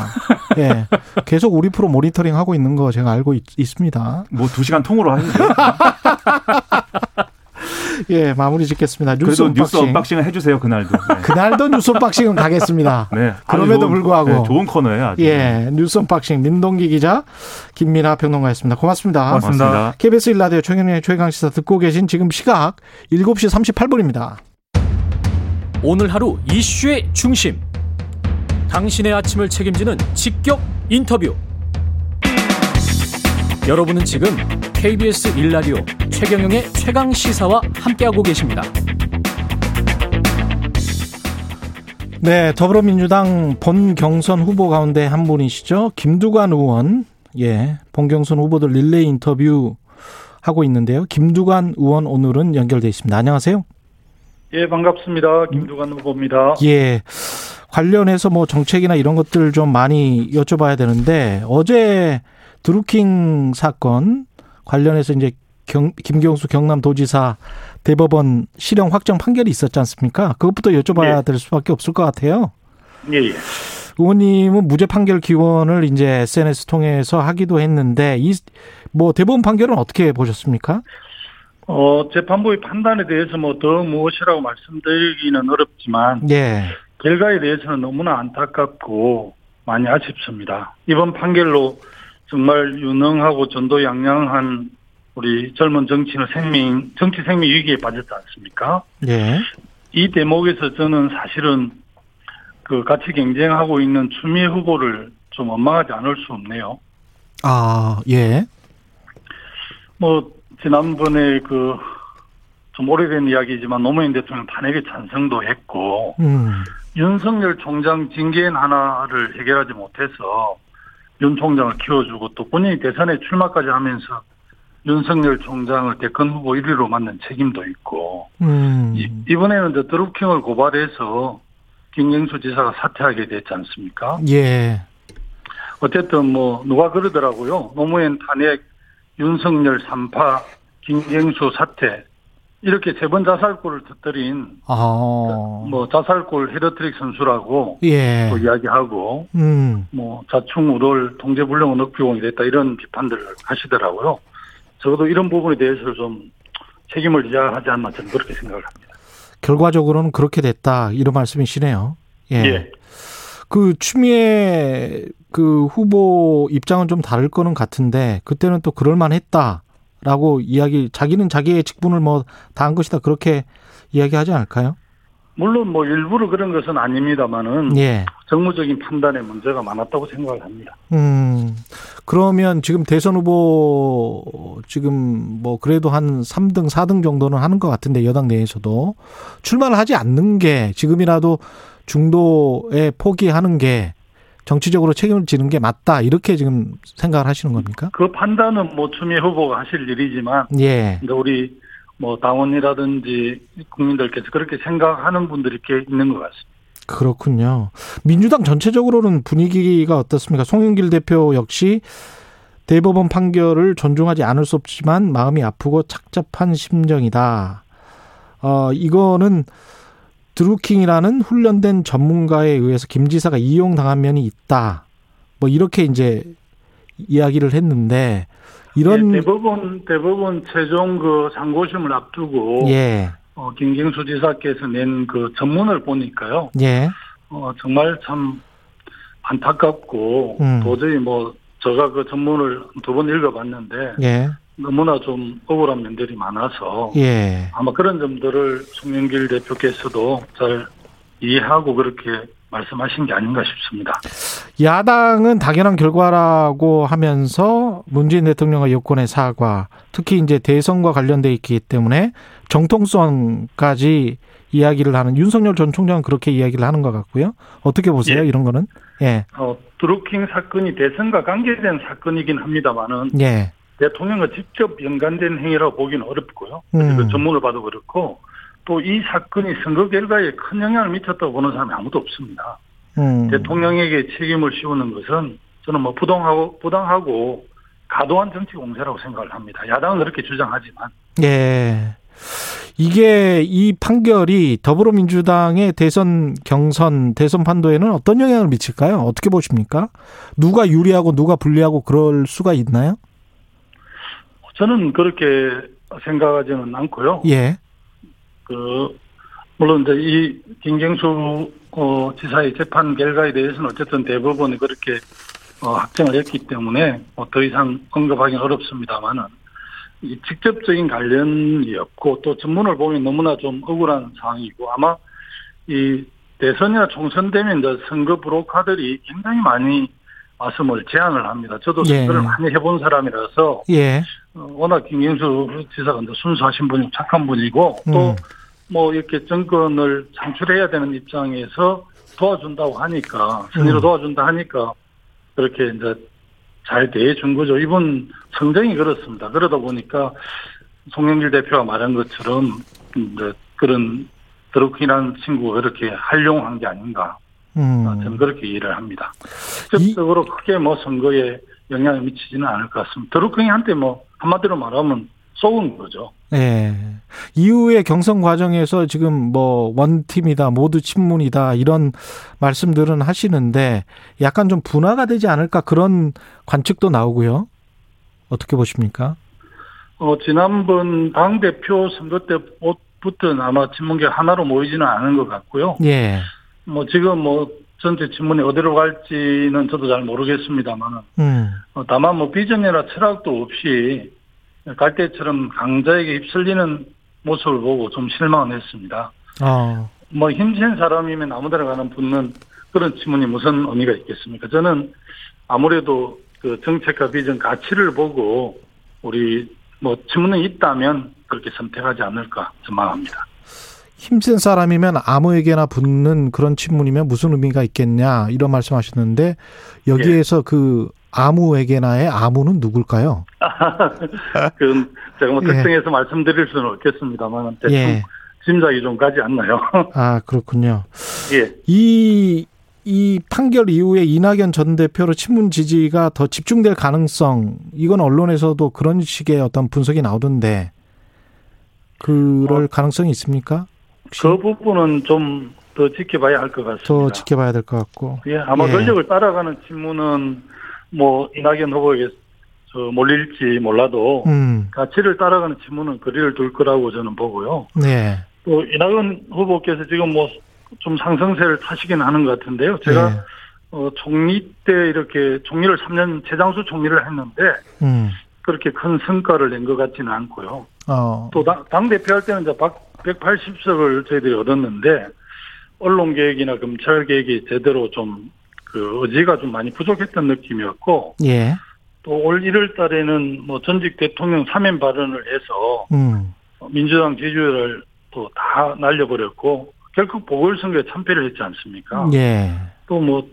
예, 계속 우리 프로 모니터링 하고 있는 거 제가 알고 있, 습니다 뭐 두 시간 통으로 하시죠. [LAUGHS] 예, 마무리 짓겠습니다. 뉴스 그래도 언박싱. 뉴스 언박싱을 해주세요 그날도. 네. 그날도 뉴스 언박싱은 가겠습니다. [LAUGHS] 네. 그럼에도 좋은- 불구하고. 네, 좋은 코너예요. 아주. 예, 뉴스 언박싱 민동기 기자, 김민아 평론가였습니다. 고맙습니다. 고맙습니다. 고맙습니다. KBS 일라디오 최경영의 최강시사 듣고 계신 지금 시각 7시 38분입니다. 오늘 하루 이슈의 중심. 당신의 아침을 책임지는 직격 인터뷰. 여러분은 지금 KBS 일라디오 최경영의 최강 시사와 함께하고 계십니다. 네, 더불어민주당 본 경선 후보 가운데 한 분이시죠. 김두관 의원. 예, 본 경선 후보들 릴레이 인터뷰 하고 있는데요. 김두관 의원 오늘은 연결돼 있습니다. 안녕하세요. 예, 반갑습니다. 김두관 후보입니다. 예. 관련해서 뭐 정책이나 이런 것들 좀 많이 여쭤봐야 되는데 어제 드루킹 사건 관련해서 이제 경, 김경수 경남도지사 대법원 실형 확정 판결이 있었지 않습니까? 그것부터 여쭤봐야 예. 될 수밖에 없을 것 같아요. 예, 예. 의원님은 무죄 판결 기원을 이제 SNS 통해서 하기도 했는데 이 뭐 대법원 판결은 어떻게 보셨습니까? 어, 재판부의 판단에 대해서 뭐 더 무엇이라고 말씀드리기는 어렵지만 예. 결과에 대해서는 너무나 안타깝고 많이 아쉽습니다. 이번 판결로 정말 유능하고 전도 양양한 우리 젊은 정치인의 생명, 정치 생명 위기에 빠졌지 않습니까? 예. 이 대목에서 저는 사실은 그 같이 경쟁하고 있는 추미애 후보를 좀 원망하지 않을 수 없네요. 아, 예. 뭐 지난번에 그 좀 오래된 이야기지만 노무현 대통령 탄핵에 찬성도 했고 음. 윤석열 총장 징계인 하나를 해결하지 못해서 윤 총장을 키워주고 또 본인이 대선에 출마까지 하면서 윤석열 총장을 대권 후보 1위로 만든 책임도 있고 음. 이- 이번에는 저 드루킹을 고발해서 김경수 지사가 사퇴하게 됐지 않습니까? 예. 어쨌든 뭐 누가 그러더라고요. 노무현 탄핵, 윤석열 3파, 김경수 사퇴 이렇게 세 번 자살골을 터뜨린 아, 뭐 자살골 헤더트릭 선수라고 예. 또 이야기하고 음, 뭐 자충우돌 통제불능은 억비공이 됐다 이런 비판들을 하시더라고요. 적어도 이런 부분에 대해서 좀 책임을 져야 하지 않나 저는 그렇게 생각을 합니다. 결과적으로는 그렇게 됐다 이런 말씀이시네요. 예. 예. 그 추미애 그 후보 입장은 좀 다를 거는 같은데 그때는 또 그럴 만했다라고 이야기 자기는 자기의 직분을 뭐 다 한 것이다 그렇게 이야기하지 않을까요? 물론 뭐 일부러 그런 것은 아닙니다만은 예. 정무적인 판단에 문제가 많았다고 생각을 합니다. 음. 그러면 지금 대선 후보 지금 뭐 그래도 한 3등, 4등 정도는 하는 것 같은데 여당 내에서도 출마를 하지 않는 게 지금이라도 중도에 포기하는 게 정치적으로 책임을 지는 게 맞다 이렇게 지금 생각을 하시는 겁니까? 그 판단은 뭐 추미애 후보가 하실 일이지만 예. 근데 우리 뭐 당원이라든지 국민들께서 그렇게 생각하는 분들이 꽤 있는 것 같습니다. 그렇군요. 민주당 전체적으로는 분위기가 어떻습니까? 송영길 대표 역시 대법원 판결을 존중하지 않을 수 없지만 마음이 아프고 착잡한 심정이다. 어, 이거는 드루킹이라는 훈련된 전문가에 의해서 김 지사가 이용당한 면이 있다. 뭐 이렇게 이제 이야기를 했는데 이런 예, 대법원 대법원 최종 그 상고심을 앞두고 예. 어, 김경수 지사께서 낸 그 전문을 보니까요. 예. 어, 정말 참 안타깝고 음. 도저히 뭐 제가 그 전문을 두 번 읽어봤는데 예. 너무나 좀 억울한 면들이 많아서 예. 아마 그런 점들을 송영길 대표께서도 잘 이해하고 그렇게 말씀하신 게 아닌가 싶습니다. 야당은 당연한 결과라고 하면서 문재인 대통령과 여권의 사과, 특히 이제 대선과 관련돼 있기 때문에 정통성까지 이야기를 하는 윤석열 전 총장은 그렇게 이야기를 하는 것 같고요. 어떻게 보세요? 예. 이런 거는? 예, 어, 드루킹 사건이 대선과 관계된 사건이긴 합니다만은 예, 대통령과 직접 연관된 행위라고 보기는 어렵고요. 음. 그 전문을 봐도 그렇고 또 이 사건이 선거 결과에 큰 영향을 미쳤다고 보는 사람이 아무도 없습니다. 음, 대통령에게 책임을 씌우는 것은 저는 뭐 부당하고 부당하고 가도한 정치 공세라고 생각을 합니다. 야당은 그렇게 주장하지만 예. 이게 이 판결이 더불어민주당의 대선 경선 대선 판도에는 어떤 영향을 미칠까요? 어떻게 보십니까? 누가 유리하고 누가 불리하고 그럴 수가 있나요? 저는 그렇게 생각하지는 않고요. 예, 그 물론 이제 이 김경수 어, 지사의 재판 결과에 대해서는 어쨌든 대법원이 그렇게 어, 확정을 했기 때문에 뭐 더 이상 언급하기는 어렵습니다만은 이 직접적인 관련이 없고 또 전문을 보면 너무나 좀 억울한 상황이고 아마 이 대선이나 총선 되면 이제 선거 브로커들이 굉장히 많이 말씀을 제안을 합니다. 저도 예. 선거를 많이 해본 사람이라서 예, 어, 워낙 김경수 지사가 순수하신 분이고 착한 분이고 또 음. 뭐 이렇게 정권을 창출해야 되는 입장에서 도와준다고 하니까 선의로 음. 도와준다 하니까 그렇게 이제 잘 대해준 거죠. 이분 성정이 그렇습니다. 그러다 보니까 송영길 대표가 말한 것처럼 이제 그런 드루킹이라는 친구가 그렇게 활용한 게 아닌가 음. 저는 그렇게 이해를 합니다. 직접적으로 크게 뭐 선거에 영향을 미치지는 않을 것 같습니다. 드루킹한테 뭐 한마디로 말하면 쏘은 거죠. 예. 이후에 경선 과정에서 지금 뭐 원팀이다, 모두 친문이다 이런 말씀들은 하시는데 약간 좀 분화가 되지 않을까 그런 관측도 나오고요. 어떻게 보십니까? 어, 지난번 당 대표 선거 때부터는 아마 친문계 하나로 모이지는 않은 것 같고요. 예. 뭐 지금 뭐 전체 친문이 어디로 갈지는 저도 잘 모르겠습니다만 음. 어, 다만 뭐 비전이나 철학도 없이 갈 때처럼 강자에게 휩쓸리는 모습을 보고 좀 실망을 했습니다. 어. 뭐 힘센 사람이면 아무데나 가는 붙는 그런 친문이 무슨 의미가 있겠습니까? 저는 아무래도 그 정책과 비전 가치를 보고 우리 뭐 친문이 있다면 그렇게 선택하지 않을까 전망합니다. 힘센 사람이면 아무에게나 붙는 그런 친문이면 무슨 의미가 있겠냐 이런 말씀하셨는데 여기에서 그 아무에게나의 아무는 누굴까요? [LAUGHS] 그 제가 뭐 예. 특정해서 말씀드릴 수는 없겠습니다만 대충 예. 짐작이 좀 가지 않나요? [LAUGHS] 아 그렇군요. 예. 이, 이 판결 이후에 이낙연 전 대표로 친문 지지가 더 집중될 가능성, 이건 언론에서도 그런 식의 어떤 분석이 나오던데, 그럴 가능성이 있습니까? 그 부분은 좀 더 지켜봐야 할 것 같습니다. 더 지켜봐야 될 것 같고. 예, 아마 예. 권력을 따라가는 친문은 뭐 이낙연 후보에게 저 몰릴지 몰라도 음, 가치를 따라가는 친문은 거리를 둘 거라고 저는 보고요. 네. 또 이낙연 후보께서 지금 뭐 좀 상승세를 타시긴 하는 것 같은데요. 제가 예. 어, 총리 때 이렇게 총리를 3년 최장수 총리를 했는데 음, 그렇게 큰 성과를 낸 것 같지는 않고요. 어, 또 당 대표 할 때는 이제 180석을 저희들이 얻었는데 언론 개혁이나 검찰 개혁이 제대로 좀 그 의지가 좀 많이 부족했던 느낌이었고 예. 또올 1월 달에는 뭐 전직 대통령 사면 발언을 해서 음, 민주당 지지율을 또 다 날려버렸고 결국 보궐선거에 참패를 했지 않습니까? 예. 또뭐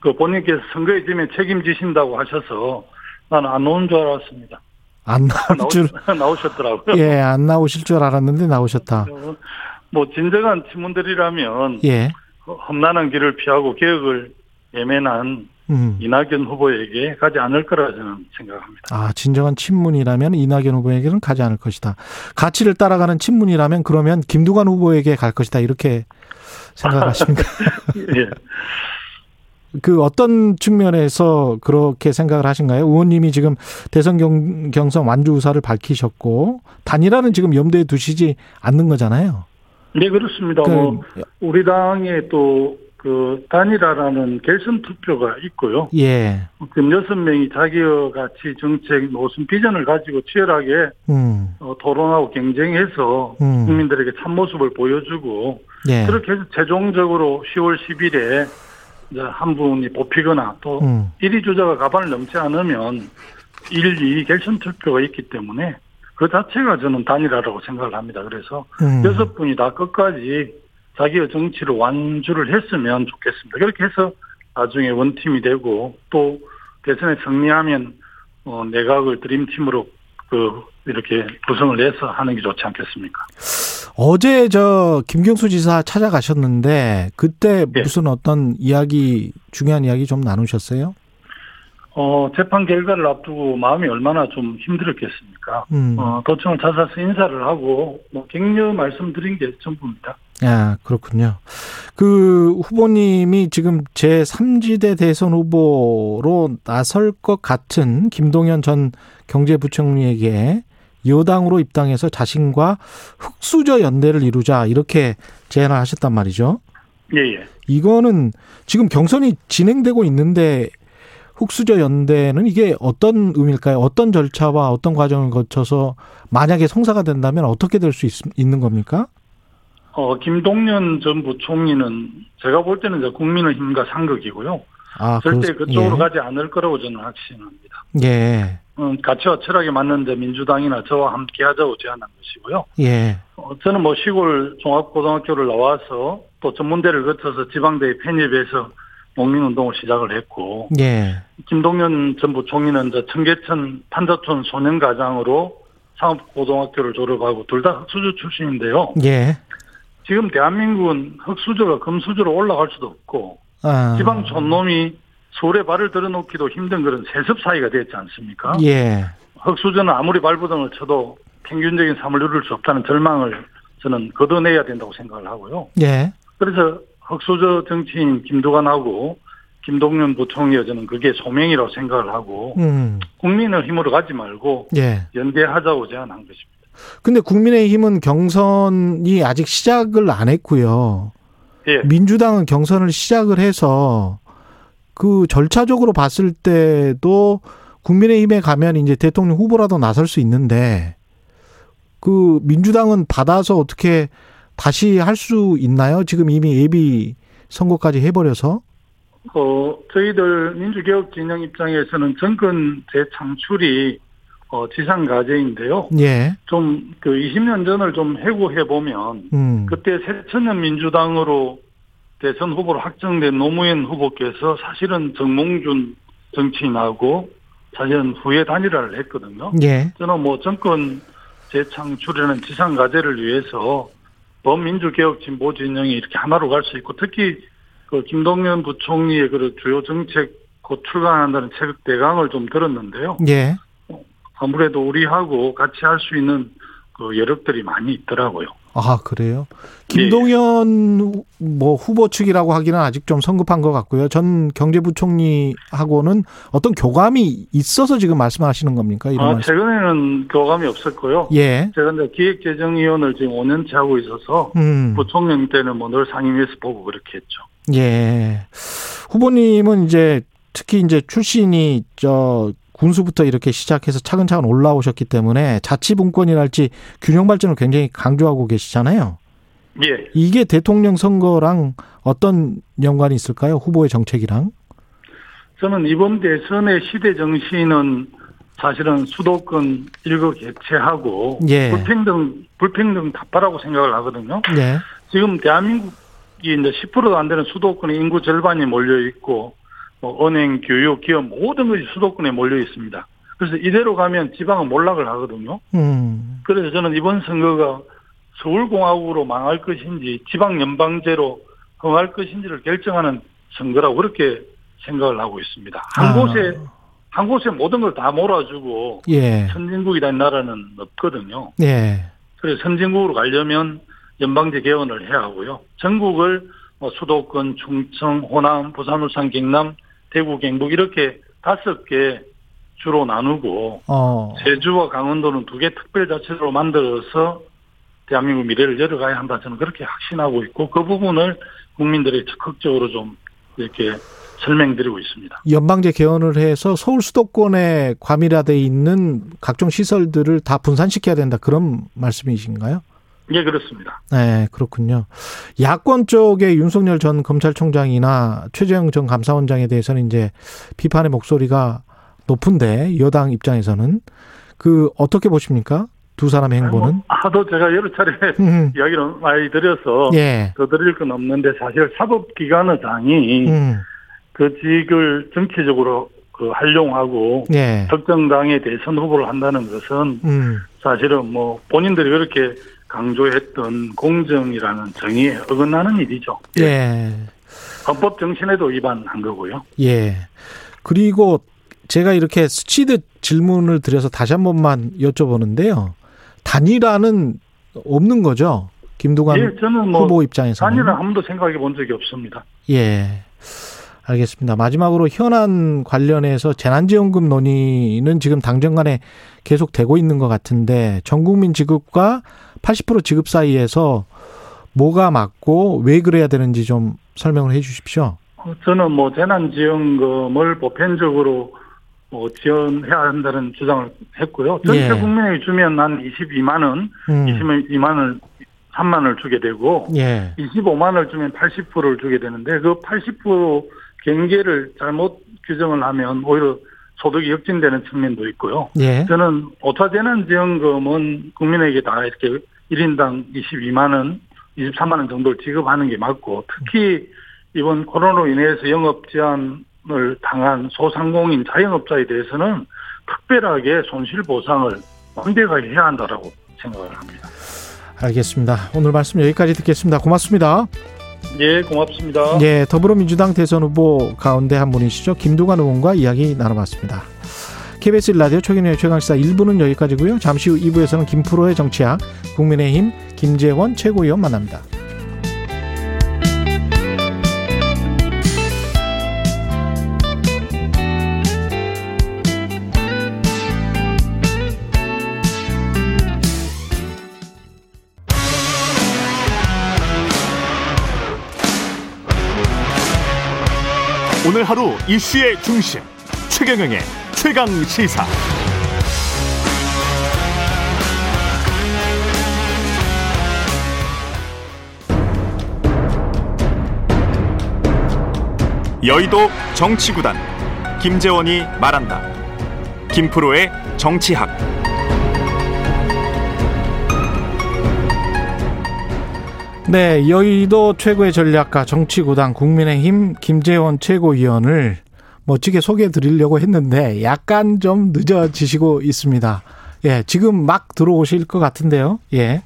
그 본인께서 선거에 지면 책임지신다고 하셔서 나는 안 나온 줄 알았습니다. 안 나올 줄, [LAUGHS] 나오셨더라고요. 예, 안 나오실 줄 알았는데 나오셨다. 어, 뭐 진정한 친문들이라면 예. 험난한 길을 피하고 개혁을 예매한 음. 이낙연 후보에게 가지 않을 거라 저는 생각합니다. 아, 진정한 친문이라면 이낙연 후보에게는 가지 않을 것이다. 가치를 따라가는 친문이라면 그러면 김두관 후보에게 갈 것이다. 이렇게 생각하십니까? [LAUGHS] 예. 그 어떤 측면에서 그렇게 생각을 하신가요? 의원님이 지금 대선 경, 경선 완주 의사를 밝히셨고 단일화는 지금 염두에 두시지 않는 거잖아요. 네 그렇습니다. 그, 뭐 우리 당에 또 그 단일화라는 결선 투표가 있고요. 예. 그 여섯 명이 자기의 가치 정책 노선 비전을 가지고 치열하게 음. 어, 토론하고 경쟁해서 음. 국민들에게 참 모습을 보여주고 예. 그렇게 해서 최종적으로 10월 10일에 이제 한 분이 뽑히거나 또 음. 1위 주자가 가반을 넘지 않으면 1, 2 결선 투표가 있기 때문에 그 자체가 저는 단일화라고 생각을 합니다. 그래서 음. 여섯 분이 다 끝까지 자기의 정치를 완주를 했으면 좋겠습니다. 그렇게 해서 나중에 원팀이 되고 또 대선에 승리하면 어, 내각을 드림팀으로 그 이렇게 구성을 해서 하는 게 좋지 않겠습니까? 어제 저 김경수 지사 찾아가셨는데 그때 예. 무슨 어떤 이야기 중요한 이야기 좀 나누셨어요? 어, 재판 결과를 앞두고 마음이 얼마나 좀 힘들었겠습니까? 음. 어, 도청을 찾아서 인사를 하고 뭐 격려 말씀드린 게 전부입니다. 아, 그렇군요. 그 후보님이 지금 제3지대 대선 후보로 나설 것 같은 김동연 전 경제부총리에게 여당으로 입당해서 자신과 흑수저 연대를 이루자 이렇게 제안을 하셨단 말이죠. 예, 예. 이거는 지금 경선이 진행되고 있는데 흑수저 연대는 이게 어떤 의미일까요? 어떤 절차와 어떤 과정을 거쳐서 만약에 성사가 된다면 어떻게 될 수 있는 겁니까? 어, 김동연 전 부총리는 제가 볼 때는 이제 국민의힘과 상극이고요. 아, 절대 그렇- 그쪽으로 예. 가지 않을 거라고 저는 확신합니다. 예. 음, 가치와 철학에 맞는 데 민주당이나 저와 함께 하자고 제안한 것이고요. 예. 어, 저는 뭐 시골 종합고등학교를 나와서 또 전문대를 거쳐서 지방대에 편입해서 농민운동을 시작을 했고, 예. 김동연 전 부총리는 저 청계천 판자촌 소년가장으로 상업고등학교를 졸업하고 둘 다 흑수저 출신인데요. 예. 지금 대한민국은 흑수저가 금수저로 올라갈 수도 없고, 아. 지방 촌놈이 서울에 발을 들어놓기도 힘든 그런 세습 사이가 됐지 않습니까? 예. 흑수저는 아무리 발부등을 쳐도 평균적인 삶을 누릴 수 없다는 절망을 저는 걷어내야 된다고 생각을 하고요. 예. 그래서 흑수저 정치인 김두관하고 김동연 부총리가 저는 그게 소명이라고 생각을 하고 음. 국민의 힘으로 가지 말고 예. 연대하자고 제안한 것입니다. 근데 국민의힘은 경선이 아직 시작을 안 했고요. 예. 민주당은 경선을 시작을 해서 그 절차적으로 봤을 때도 국민의힘에 가면 이제 대통령 후보라도 나설 수 있는데 그 민주당은 받아서 어떻게 다시 할 수 있나요? 지금 이미 예비 선거까지 해버려서 어, 저희들 민주개혁 진영 입장에서는 정권 재창출이 어, 지상과제인데요. 예, 좀 그 20년 전을 좀 해고해 보면 음, 그때 새천년 민주당으로 대선 후보로 확정된 노무현 후보께서 사실은 정몽준 정치인하고 사실은 후에 단일화를 했거든요. 예, 저는 뭐 정권 재창출이라는 지상과제를 위해서 범민주개혁 진보 진영이 이렇게 하나로 갈 수 있고 특히 그 김동연 부총리의 그 주요 정책 곧 출간한다는 책 대강을 좀 들었는데요. 예, 아무래도 우리하고 같이 할 수 있는 그 여력들이 많이 있더라고요. 아 그래요? 김동연 후- 뭐 후보 측이라고 하기는 아직 좀 성급한 것 같고요. 전 경제부총리하고는 어떤 교감이 있어서 지금 말씀하시는 겁니까? 이런 아, 말씀. 최근에는 교감이 없었고요. 예. 제가 이제 기획재정위원을 지금 5년째 하고 있어서 음. 부총령 때는 뭐 늘 상임위에서 보고 그렇게 했죠. 예. 후보님은 이제 특히 이제 출신이 저 군수부터 이렇게 시작해서 차근차근 올라오셨기 때문에 자치분권이랄지 균형 발전을 굉장히 강조하고 계시잖아요. 예. 이게 대통령 선거랑 어떤 연관이 있을까요? 후보의 정책이랑? 저는 이번 대선의 시대 정신은 사실은 수도권 일거 개최하고 예. 불평등 불평등 타파라고 생각을 하거든요. 예. 지금 대한민국이 이제 10%도 안 되는 수도권에 인구 절반이 몰려 있고 뭐 은행, 교육, 기업 모든 것이 수도권에 몰려 있습니다. 그래서 이대로 가면 지방은 몰락을 하거든요. 음. 그래서 저는 이번 선거가 서울공화국으로 망할 것인지 지방 연방제로 흥할 것인지를 결정하는 선거라고 그렇게 생각을 하고 있습니다. 한 아. 곳에 한 곳에 모든 걸 다 몰아주고 예. 선진국이라는 나라는 없거든요. 예. 그래서 선진국으로 가려면 연방제 개헌을 해야 하고요. 전국을 뭐 수도권, 충청, 호남, 부산, 울산, 경남, 대구, 경북 이렇게 다섯 개 주로 나누고 어. 제주와 강원도는 두 개 특별자치도로 만들어서 대한민국 미래를 열어가야 한다. 저는 그렇게 확신하고 있고 그 부분을 국민들이 적극적으로 좀 이렇게 설명드리고 있습니다. 연방제 개헌을 해서 서울 수도권에 과밀화돼 있는 각종 시설들을 다 분산시켜야 된다. 그런 말씀이신가요? 예, 그렇습니다. 네, 그렇군요. 야권 쪽의 윤석열 전 검찰총장이나 최재형 전 감사원장에 대해서는 이제 비판의 목소리가 높은데 여당 입장에서는 그 어떻게 보십니까? 두 사람의 행보는? 뭐 하도 제가 여러 차례 음, [LAUGHS] 이야기를 많이 드려서 예. 더 드릴 건 없는데 사실 사법기관의장이 음, 그 직을 정치적으로 그 활용하고 예. 특정 당의 대선 후보를 한다는 것은 음, 사실은 뭐 본인들이 그렇게 강조했던 공정이라는 정의에 어긋나는 일이죠. 예. 헌법 정신에도 위반한 거고요. 예. 그리고 제가 이렇게 스치듯 질문을 드려서 다시 한 번만 여쭤보는데요. 단일화는 없는 거죠? 김두관 예, 저는 뭐 후보 입장에서는. 단일은 한 번도 생각해 본 적이 없습니다. 예. 알겠습니다. 마지막으로 현안 관련해서 재난지원금 논의는 지금 당정 간에 계속 되고 있는 것 같은데 전 국민 지급과 80% 지급 사이에서 뭐가 맞고 왜 그래야 되는지 좀 설명을 해 주십시오. 어, 저는 뭐 재난지원금을 보편적으로 뭐 지원해야 한다는 주장을 했고요. 전체 예. 국민에게 주면 한 22만 원, 음. 22만 원, 3만 원을 주게 되고 예. 25만 원을 주면 80%를 주게 되는데 그 80% 경계를 잘못 규정을 하면 오히려 소득이 역진되는 측면도 있고요. 예. 저는 오타 재난지원금은 국민에게 다 이렇게 1인당 22만 원, 23만 원 정도를 지급하는 게 맞고 특히 이번 코로나로 인해서 영업 제한을 당한 소상공인 자영업자에 대해서는 특별하게 손실 보상을 완벽하게 해야 한다라고 생각을 합니다. 알겠습니다. 오늘 말씀 여기까지 듣겠습니다. 고맙습니다. 예, 고맙습니다. 예, 더불어민주당 대선 후보 가운데 한 분이시죠. 김두관 의원과 이야기 나눠봤습니다. KBS 라디오 최경영의 최강시사 1부는 여기까지고요. 잠시 후 2부에서는 김프로의 정치학, 국민의힘 김재원 최고위원 만납니다. 오늘 하루 이슈의 중심 최경영의 최강 시사. 여의도 정치구단 김재원이 말한다. 김프로의 정치학. 네, 여의도 최고의 전략가 정치구당 국민의힘 김재원 최고위원을 멋지게 소개해 드리려고 했는데 약간 좀 늦어지시고 있습니다. 예, 지금 막 들어오실 것 같은데요. 예.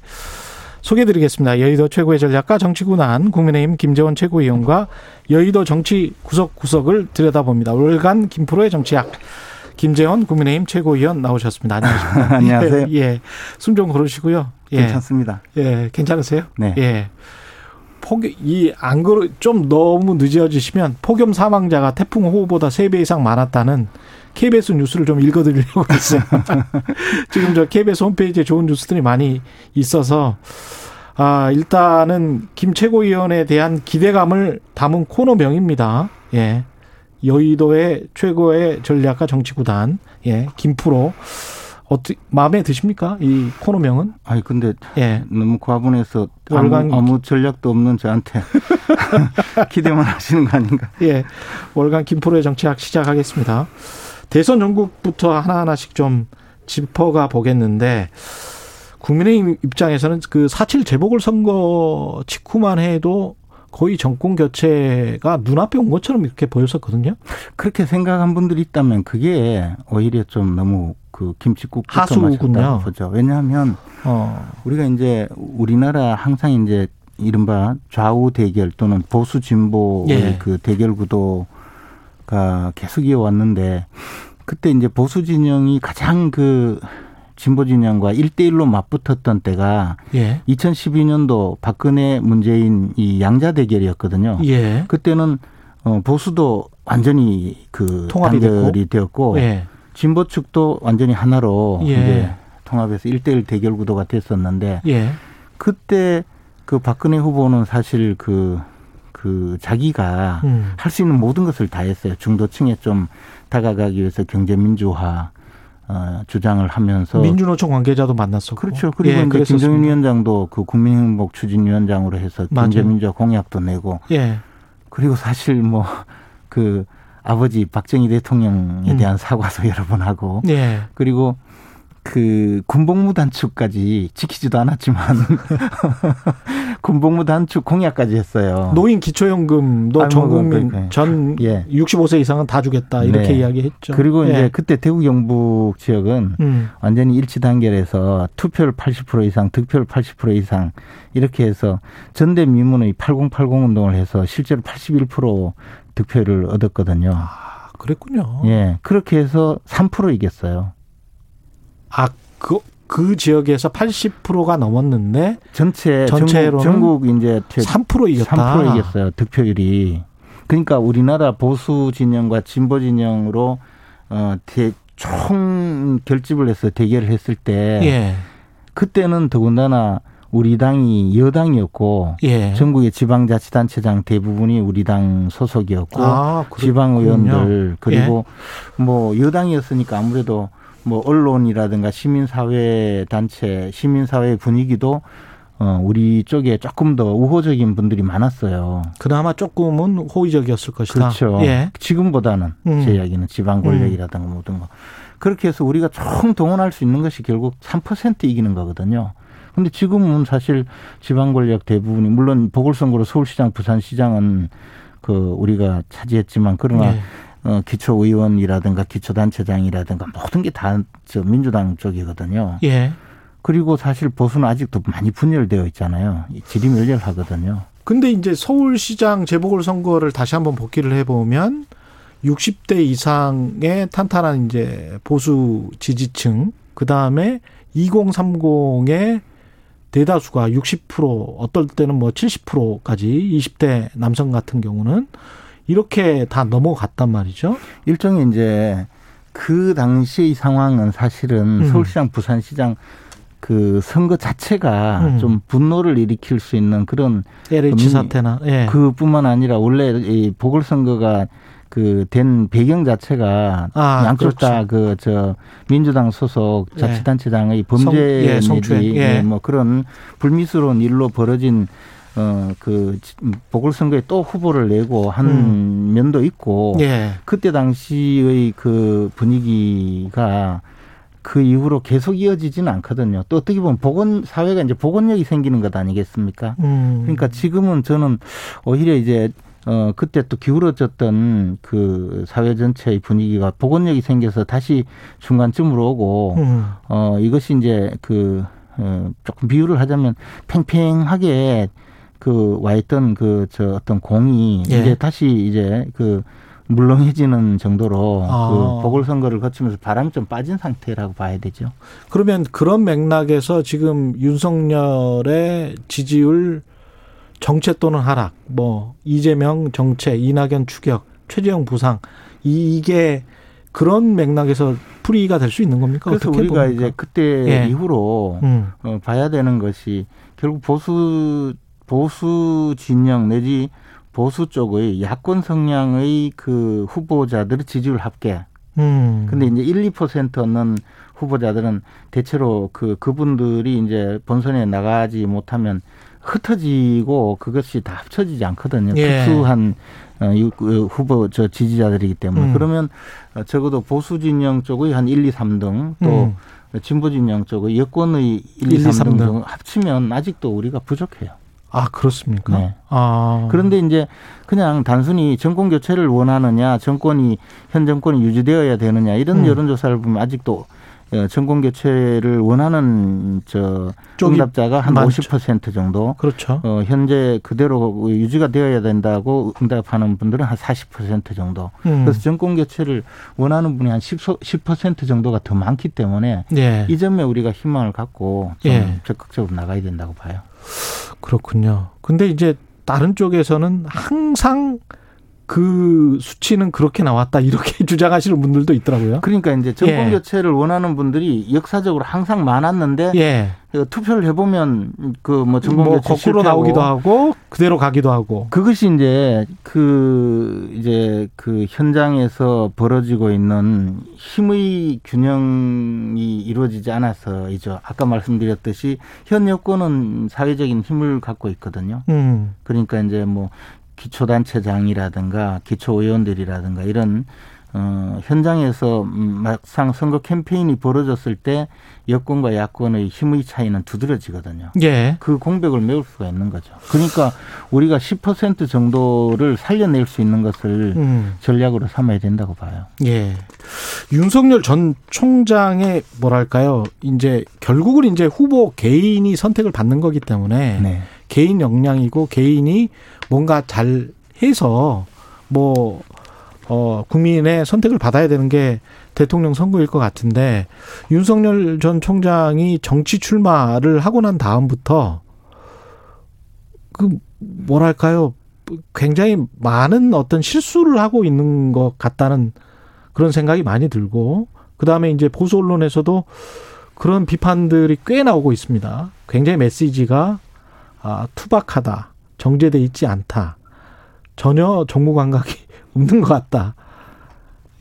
소개해 드리겠습니다. 여의도 최고의 전략가 정치구단 국민의힘 김재원 최고위원과 여의도 정치 구석구석을 들여다봅니다. 월간 김프로의 정치학 김재원 국민의힘 최고위원 나오셨습니다. 안녕하십니까? [LAUGHS] 안녕하세요. 예, 예. 숨 좀 고르시고요. 예. 괜찮습니다. 예, 괜찮으세요? 네. 예. 폭, 이, 안 그러, 좀 너무 늦어지시면 폭염 사망자가 태풍 호우보다 세 배 이상 많았다는 KBS 뉴스를 좀 읽어드리려고 했어요. [LAUGHS] 지금 저 KBS 홈페이지에 좋은 뉴스들이 많이 있어서, 아, 일단은 김 최고위원에 대한 기대감을 담은 코너명입니다. 예. 여의도의 최고의 전략가 정치구단, 예, 김프로. 어떻게, 마음에 드십니까? 이 코너명은? 아니 근데 예. 너무 과분해서 월간- 아무, 아무 전략도 없는 저한테 [LAUGHS] 기대만 하시는 거 아닌가? 예. 월간 김프로의 정치학 시작하겠습니다. 대선 전국부터 하나하나씩 좀 짚어가 보겠는데, 국민의힘 입장에서는 그4.7 재보궐 선거 직후만 해도 거의 정권 교체가 눈앞에 온 것처럼 이렇게 보였었거든요. 그렇게 생각한 분들이 있다면 그게 오히려 좀 너무 그 김치국부터 하수군요. 보죠. 왜냐하면 어, 우리가 이제 우리나라 항상 이제 이른바 좌우 대결 또는 보수 진보의 예. 그 대결 구도가 계속 이어왔는데 그때 이제 보수 진영이 가장 그 진보 진영과 일대일로 맞붙었던 때가 예. 2012년도 박근혜 문재인 이 양자 대결이었거든요. 예. 그때는 어 보수도 완전히 그 통합이 단결이 되었고 예. 진보 측도 완전히 하나로 예. 이제 통합해서 일대일 대결 구도가 됐었는데 예. 그때 그 박근혜 후보는 사실 그, 그 자기가 음. 할수 있는 모든 것을 다 했어요. 중도층에 좀 다가가기 위해서 경제민주화 어, 주장을 하면서 민주노총 관계자도 만났었고. 그렇죠. 그리고 예, 이제. 김정인 위원장도 그 국민행복 추진위원장으로 해서. 경제민주화 공약도 내고 예. 그리고 사실 뭐 그 아버지 박정희 대통령에 음. 대한 사과도 [LAUGHS] 여러 번 하고 예. 그리고 그 군복무 단축까지 지키지도 않았지만 [LAUGHS] 군복무 단축 공약까지 했어요. 노인 기초연금도 아니, 전 뭐, 국민. 전 예. 65세 이상은 다 주겠다 이렇게 네. 이야기했죠. 그리고 예. 이제 그때 대구 경북 지역은 음. 완전히 일치 단결해서 투표율 80% 이상, 득표율 80% 이상 이렇게 해서 전대 미문의 8080 운동을 해서 실제로 81% 득표를 얻었거든요. 아, 그랬군요. 예, 그렇게 해서 3% 이겼어요. 아, 그, 그 지역에서 80%가 넘었는데 전체 전체로는 전국, 전국 이제 최- 3% 이겼다. 3% 이겼어요. 득표율이. 그러니까 우리나라 보수 진영과 진보 진영으로 어, 대, 총 결집을 해서 대결을 했을 때 예. 그때는 더군다나 우리 당이 여당이었고 예. 전국의 지방자치단체장 대부분이 우리 당 소속이었고 아. 지방 의원들 그리고 예. 뭐 여당이었으니까 아무래도 뭐 언론이라든가 시민사회 단체 시민사회 분위기도 어 우리 쪽에 조금 더 우호적인 분들이 많았어요. 그나마 조금은 호의적이었을 것이다. 그렇죠. 예. 지금보다는 음. 제 이야기는 지방 권력이라든가 모든 거 그렇게 해서 우리가 총 동원할 수 있는 것이 결국 3% 이기는 거거든요. 근데 지금은 사실 지방 권력 대부분이 물론 보궐선거로 서울시장, 부산시장은 그 우리가 차지했지만 그러나 예. 어, 기초의원이라든가 기초단체장이라든가 모든 게 다 저 민주당 쪽이거든요. 예. 그리고 사실 보수는 아직도 많이 분열되어 있잖아요. 지리멸렬하거든요. 근데 이제 서울시장 재보궐선거를 다시 한번 복귀를 해보면 60대 이상의 탄탄한 이제 보수 지지층, 그 다음에 2030의 대다수가 60% 어떨 때는 뭐 70%까지 20대 남성 같은 경우는 이렇게 다 넘어갔단 말이죠. 일종의 이제 그 당시의 상황은 사실은 음. 서울시장, 부산시장 그 선거 자체가 음. 좀 분노를 일으킬 수 있는 그런 LH 음, 사태나 예. 그뿐만 아니라 원래 이 보궐선거가 그 된 배경 자체가 아, 양쪽 그렇죠. 다그 저 민주당 소속 예. 자치단체장의 성- 범죄 예, 성추행. 예. 뭐 그런 불미스러운 일로 벌어진 어그 보궐선거에 또 후보를 내고 한 음. 면도 있고 예. 그때 당시의 그 분위기가 그 이후로 계속 이어지지는 않거든요. 또 어떻게 보면 보건 사회가 이제 보건력이 생기는 것 아니겠습니까? 음. 그러니까 지금은 저는 오히려 이제 어 그때 또 기울어졌던 그 사회 전체의 분위기가 보건력이 생겨서 다시 중간쯤으로 오고 음. 어 이것이 이제 그 어, 조금 비유를 하자면 팽팽하게 그 와 있던 그 저 어떤 공이 예. 이제 다시 이제 그 물렁해지는 정도로 아. 그 보궐선거를 거치면서 바람이 좀 빠진 상태라고 봐야 되죠. 그러면 그런 맥락에서 지금 윤석열의 지지율 정체 또는 하락, 뭐 이재명 정체, 이낙연 추격, 최재형 부상 이게 그런 맥락에서 풀이가 될 수 있는 겁니까? 그래서 어떻게 우리가 봅니까? 이제 그때 예. 이후로 음. 어, 봐야 되는 것이 결국 보수 보수 진영 내지 보수 쪽의 야권 성향의 그 후보자들의 지지율 합계. 음. 근데 이제 1, 2% 얻는 후보자들은 대체로 그 그분들이 이제 본선에 나가지 못하면 흩어지고 그것이 다 합쳐지지 않거든요. 예. 특수한 어, 유- 그 후보 저 지지자들이기 때문에 음. 그러면 어, 적어도 보수 진영 쪽의 한 1, 2, 3등 또 음. 진보 진영 쪽의 여권의 1, 2, 1, 2, 3등, 3등. 등 합치면 아직도 우리가 부족해요. 아 그렇습니까? 네. 아 그런데 이제 그냥 단순히 정권 교체를 원하느냐, 정권이 현 정권이 유지되어야 되느냐 이런 음. 여론조사를 보면 아직도 어, 정권 교체를 원하는 저 응답자가 한 많죠. 50% 정도. 그렇죠. 어, 현재 그대로 유지가 되어야 된다고 응답하는 분들은 한40% 정도. 음. 그래서 정권 교체를 원하는 분이 한 10, 10% 정도가 더 많기 때문에 예. 이 점에 우리가 희망을 갖고 좀 예. 적극적으로 나가야 된다고 봐요. 그렇군요. 근데 이제 다른 쪽에서는 항상 그 수치는 그렇게 나왔다 이렇게 [LAUGHS] 주장하시는 분들도 있더라고요. 그러니까 이제 정권 예. 교체를 원하는 분들이 역사적으로 항상 많았는데 예. 그 투표를 해보면 그 뭐 정권 뭐 교체 거꾸로 나오기도 하고 그대로 가기도 하고. 그것이 이제 그 이제 그 현장에서 벌어지고 있는 힘의 균형이 이루어지지 않아서이죠. 아까 말씀드렸듯이 현 여권은 사회적인 힘을 갖고 있거든요. 음. 그러니까 이제 뭐 기초단체장이라든가 기초의원들이라든가 이런 어, 현장에서 음, 막상 선거 캠페인이 벌어졌을 때 여권과 야권의 힘의 차이는 두드러지거든요. 예. 그 공백을 메울 수가 있는 거죠. 그러니까 우리가 10% 정도를 살려낼 수 있는 것을 음. 전략으로 삼아야 된다고 봐요. 예. 윤석열 전 총장의 뭐랄까요? 이제 결국은 이제 후보 개인이 선택을 받는 거기 때문에 네. 개인 역량이고 개인이 뭔가 잘 해서 뭐, 어, 국민의 선택을 받아야 되는 게 대통령 선거일 것 같은데 윤석열 전 총장이 정치 출마를 하고 난 다음부터 그 뭐랄까요? 굉장히 많은 어떤 실수를 하고 있는 것 같다는 그런 생각이 많이 들고 그다음에 이제 보수 언론에서도 그런 비판들이 꽤 나오고 있습니다. 굉장히 메시지가 아, 투박하다. 정제돼 있지 않다. 전혀 정무 감각이 [LAUGHS] 없는 것 같다.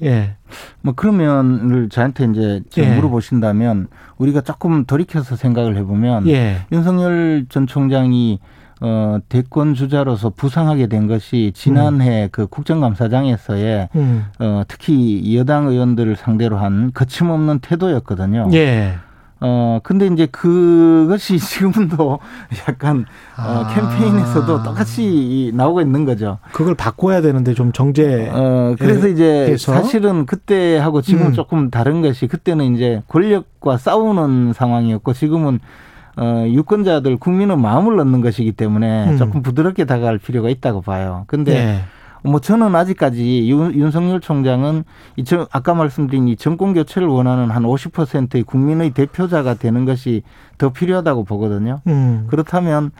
예. 뭐 그러면을 저한테 이제 지금 예. 물어보신다면 우리가 조금 돌이켜서 생각을 해보면 예. 윤석열 전 총장이 어, 대권 주자로서 부상하게 된 것이 지난해 그 국정감사장에서의 음. 어, 특히 여당 의원들을 상대로 한 거침없는 태도였거든요. 예. 어, 근데 이제 그것이 [LAUGHS] 지금도 약간 어, 아. 캠페인에서도 똑같이 나오고 있는 거죠. 그걸 바꿔야 되는데 좀 정제. 어, 그래서 예, 이제 해서? 사실은 그때하고 지금 음. 은 조금 다른 것이 그때는 이제 권력과 싸우는 상황이었고 지금은 어, 유권자들 국민은 마음을 넣는 것이기 때문에 음. 조금 부드럽게 다가갈 필요가 있다고 봐요. 근데 예. 뭐 저는 아직까지 윤, 윤석열 총장은 이 정, 아까 말씀드린 이 정권 교체를 원하는 한 50%의 국민의 대표자가 되는 것이 더 필요하다고 보거든요. 음. 그렇다면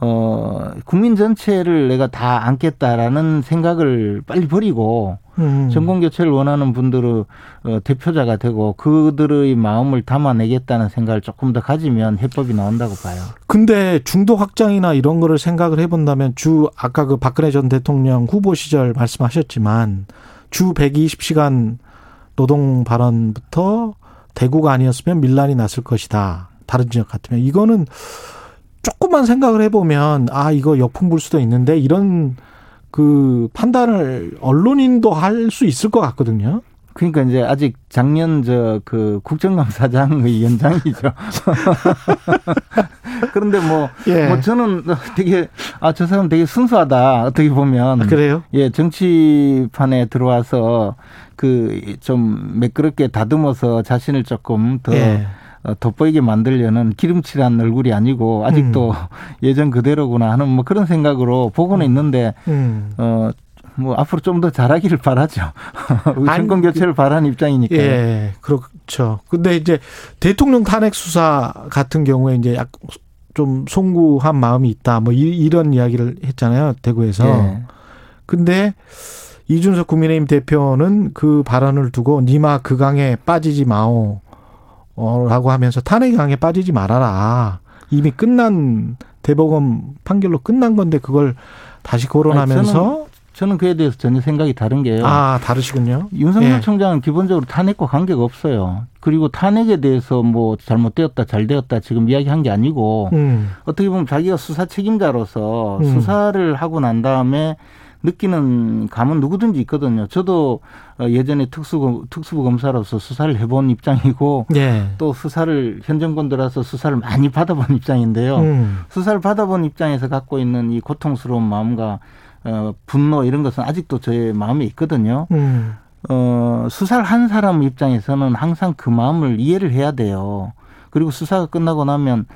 어 국민 전체를 내가 다 안겠다라는 생각을 빨리 버리고 음. 정권 교체를 원하는 분들의 어, 대표자가 되고 그들의 마음을 담아내겠다는 생각을 조금 더 가지면 해법이 나온다고 봐요. 근데 중도 확장이나 이런 거를 생각을 해본다면 주 아까 그 박근혜 전 대통령 후보 시절 말씀하셨지만 주 120시간 노동 발언부터 대구가 아니었으면 밀란이 났을 것이다. 다른 지역 같으면 이거는 조금만 생각을 해보면 아 이거 역풍 불 수도 있는데 이런 그 판단을 언론인도 할 수 있을 것 같거든요. 그러니까 이제 아직 작년 저 그 국정감사장의 연장이죠. [LAUGHS] [LAUGHS] 그런데 뭐, 예. 뭐 저는 되게 아 저 사람 되게 순수하다 어떻게 보면 아, 그래요? 예 정치판에 들어와서 그 좀 매끄럽게 다듬어서 자신을 조금 더 예. 어, 돋보이게 만들려는 기름칠한 얼굴이 아니고 아직도 음. [LAUGHS] 예전 그대로구나 하는 뭐 그런 생각으로 보고는 있는데 음. 어 뭐 앞으로 좀 더 잘하기를 바라죠. [LAUGHS] 정권 교체를 바라는 입장이니까. 예, 그렇죠. 근데 이제 대통령 탄핵 수사 같은 경우에 이제 약 좀 송구한 마음이 있다. 뭐 이, 런 이야기를 했잖아요. 대구에서. 예. 근데 이준석 국민의힘 대표는 그 발언을 두고 니마 그 강에 빠지지 마오. 어, 라고 하면서 탄핵 강에 빠지지 말아라. 이미 끝난 대법원 판결로 끝난 건데 그걸 다시 거론하면서 아니, 저는, 저는 그에 대해서 전혀 생각이 다른 게요. 아 다르시군요. 윤석열 예. 총장은 기본적으로 탄핵과 관계가 없어요. 그리고 탄핵에 대해서 뭐 잘못되었다, 잘되었다 지금 이야기한 게 아니고 음. 어떻게 보면 자기가 수사 책임자로서 음. 수사를 하고 난 다음에 느끼는 감은 누구든지 있거든요. 저도 어, 예전에 특수부, 특수부 검사로서 수사를 해본 입장이고 예. 또 수사를 현 정권 들어서 수사를 많이 받아본 입장인데요. 음. 수사를 받아본 입장에서 갖고 있는 이 고통스러운 마음과 어, 분노 이런 것은 아직도 저의 마음에 있거든요. 음. 어, 수사를 한 사람 입장에서는 항상 그 마음을 이해를 해야 돼요. 그리고 수사가 끝나고 나면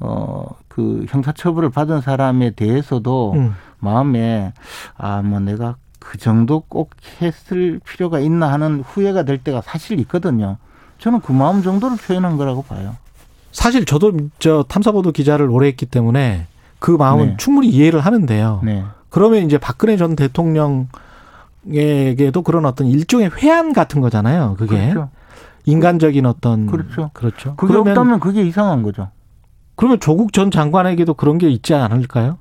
어, 그 형사처벌을 받은 사람에 대해서도 음. 마음에 아, 뭐 내가 그 정도 꼭 했을 필요가 있나 하는 후회가 될 때가 사실 있거든요. 저는 그 마음 정도를 표현한 거라고 봐요. 사실 저도 저 탐사보도 기자를 오래 했기 때문에 그 마음은 네. 충분히 이해를 하는데요. 네. 그러면 이제 박근혜 전 대통령에게도 그런 어떤 일종의 회한 같은 거잖아요. 그게 그렇죠. 인간적인 어떤 그렇죠. 그렇죠. 그게 그러면 없다면 그게 이상한 거죠. 그러면 조국 전 장관에게도 그런 게 있지 않을까요?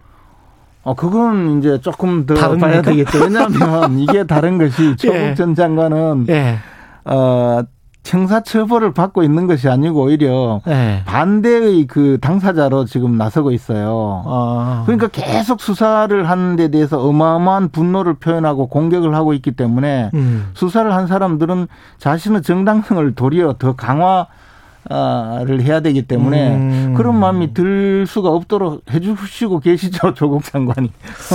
어, 그건 이제 조금 더 다른 봐야? 되겠죠. 왜냐하면 이게 다른 것이 [LAUGHS] 조국 예. 전 장관은 예. 어, 형사처벌을 받고 있는 것이 아니고 오히려 예. 반대의 그 당사자로 지금 나서고 있어요. 아. 그러니까 계속 수사를 하는 데 대해서 어마어마한 분노를 표현하고 공격을 하고 있기 때문에 음. 수사를 한 사람들은 자신의 정당성을 도리어 더 강화 를 해야 되기 때문에 음. 그런 마음이 들 수가 없도록 해주시고 계시죠 [LAUGHS] 조국 장관이.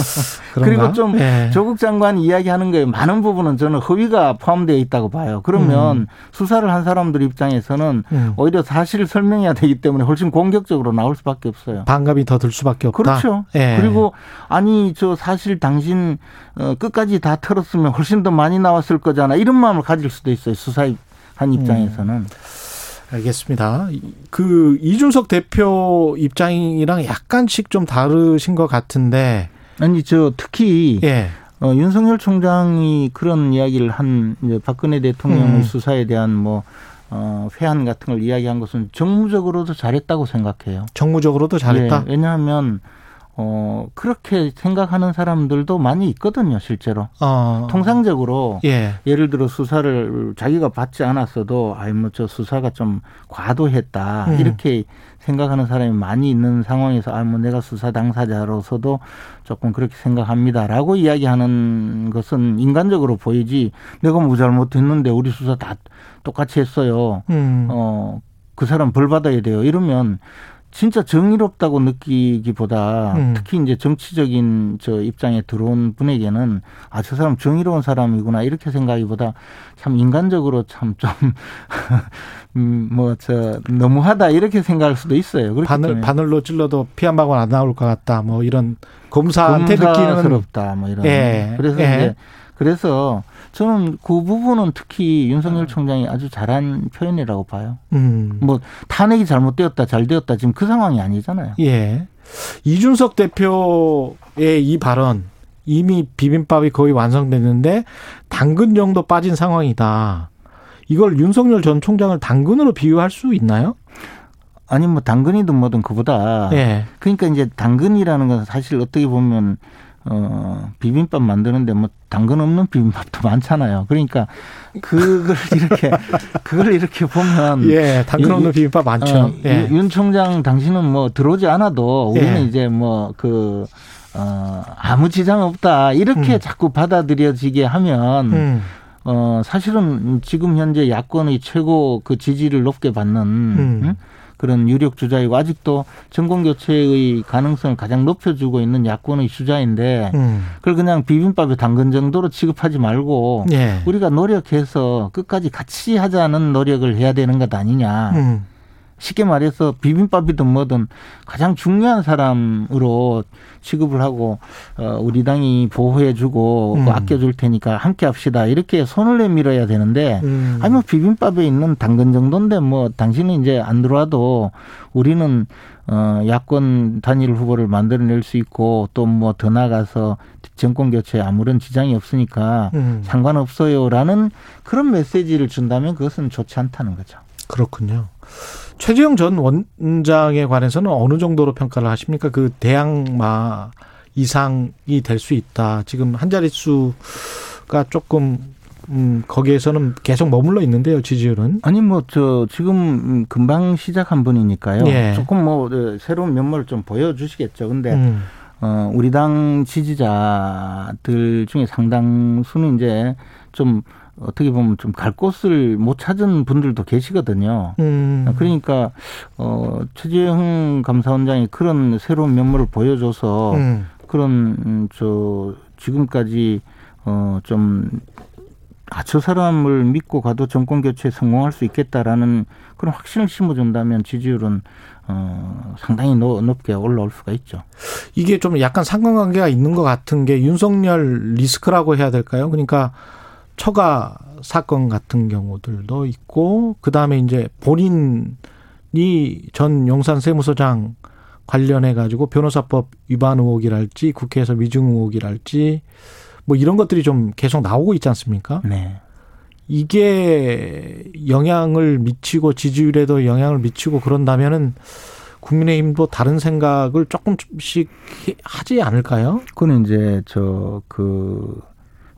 [LAUGHS] 그리고 좀 예. 조국 장관이 이야기하는 거에 많은 부분은 저는 허위가 포함되어 있다고 봐요. 그러면 수사를 한 사람들 입장에서는 음. 오히려 사실을 설명해야 되기 때문에 훨씬 공격적으로 나올 수밖에 없어요. 반감이 더 들 수밖에 없다. 그렇죠. 예. 그리고 아니 저 사실 당신 어, 끝까지 다 털었으면 훨씬 더 많이 나왔을 거잖아. 이런 마음을 가질 수도 있어요. 수사 한 입장에서는. 알겠습니다. 이- 그 이준석 대표 입장이랑 약간씩 좀 다르신 것 같은데, 아니 저 특히 예, 어, 윤석열 총장이 그런 이야기를 한 이제 박근혜 대통령의 음. 수사에 대한 뭐 어, 회한 같은 걸 이야기한 것은 정무적으로도 잘했다고 생각해요. 정무적으로도 잘했다. 예, 왜냐하면 어, 그렇게 생각하는 사람들도 많이 있거든요, 실제로. 어, 통상적으로 예, 예를 들어 수사를 자기가 받지 않았어도 아이 뭐 저 수사가 좀 과도했다 음. 이렇게 생각하는 사람이 많이 있는 상황에서 아 뭐 내가 수사 당사자로서도 조금 그렇게 생각합니다라고 이야기하는 것은 인간적으로 보이지 내가 뭐 잘못했는데 우리 수사 다 똑같이 했어요. 음, 어 그 사람 벌 받아야 돼요. 이러면 진짜 정의롭다고 느끼기보다 음. 특히 이제 정치적인 저 입장에 들어온 분에게는 아 저 사람 정의로운 사람이구나 이렇게 생각하기보다 참 인간적으로 참좀 [LAUGHS] 음, 뭐저 너무하다 이렇게 생각할 수도 있어요. 그렇기 바늘 때문에 바늘로 찔러도 피 한 방울 안 나올 것 같다. 뭐 이런 검사한테 느끼는 검사스럽다 뭐 이런. 예, 그래서 예. 이제 그래서 저는 그 부분은 특히 윤석열 총장이 아주 잘한 표현이라고 봐요. 음, 뭐 탄핵이 잘못되었다 잘되었다 지금 그 상황이 아니잖아요. 예. 이준석 대표의 이 발언 이미 비빔밥이 거의 완성됐는데 당근 정도 빠진 상황이다. 이걸 윤석열 전 총장을 당근으로 비유할 수 있나요? 아니 뭐 당근이든 뭐든 그보다 예. 그러니까 이제 당근이라는 건 사실 어떻게 보면 어 비빔밥 만드는데 뭐 당근 없는 비빔밥도 많잖아요. 그러니까 그걸 [LAUGHS] 이렇게 그걸 이렇게 보면 예, 당근 없는 이- 비빔밥 많죠. 어, 예. 윤 총장 당신은 뭐 들어오지 않아도 우리는 예. 이제 뭐그 어, 아무 지장 없다 이렇게 음. 자꾸 받아들여지게 하면 음, 어 사실은 지금 현재 야권의 최고 그 지지를 높게 받는 음. 응? 그런 유력 주자이고 아직도 정권 교체의 가능성을 가장 높여주고 있는 야권의 주자인데 음. 그걸 그냥 비빔밥에 당근 정도로 취급하지 말고 예. 우리가 노력해서 끝까지 같이 하자는 노력을 해야 되는 것 아니냐. 음. 쉽게 말해서 비빔밥이든 뭐든 가장 중요한 사람으로 취급을 하고 어 우리 당이 보호해주고 음. 그 아껴줄 테니까 함께 합시다 이렇게 손을 내밀어야 되는데 음. 아니 뭐 비빔밥에 있는 당근 정도인데 뭐 당신은 이제 안 들어와도 우리는 어 야권 단일 후보를 만들어낼 수 있고 또 뭐 더 나가서 정권 교체에 아무런 지장이 없으니까 음. 상관없어요라는 그런 메시지를 준다면 그것은 좋지 않다는 거죠. 그렇군요. 최재형 전 원장에 관해서는 어느 정도로 평가를 하십니까? 그 대항마 이상이 될 수 있다. 지금 한 자릿수가 조금 음, 거기에서는 계속 머물러 있는데요, 지지율은. 아니 뭐 저 지금 음, 금방 시작한 분이니까요. 예. 조금 뭐 어, 새로운 면모를 좀 보여주시겠죠. 근데 음. 어, 우리 당 지지자들 중에 상당수는 이제 좀 어떻게 보면 좀 갈 곳을 못 찾은 분들도 계시거든요. 음. 그러니까 어 최재형 감사원장이 그런 새로운 면모를 보여줘서 음. 그런 음, 저 지금까지 어좀 아, 저 사람을 믿고 가도 정권 교체에 성공할 수 있겠다라는 그런 확신을 심어준다면 지지율은 어, 상당히 노, 높게 올라올 수가 있죠. 이게 좀 약간 상관관계가 있는 것 같은 게 윤석열 리스크라고 해야 될까요? 그러니까 처가 사건 같은 경우들도 있고 그 다음에 이제 본인이 전 용산 세무서장 관련해 가지고 변호사법 위반 의혹이랄지 국회에서 위증 의혹이랄지 뭐 이런 것들이 좀 계속 나오고 있지 않습니까? 네. 이게 영향을 미치고 지지율에도 영향을 미치고 그런다면은 국민의힘도 다른 생각을 조금씩 하지 않을까요? 그는 이제 저 그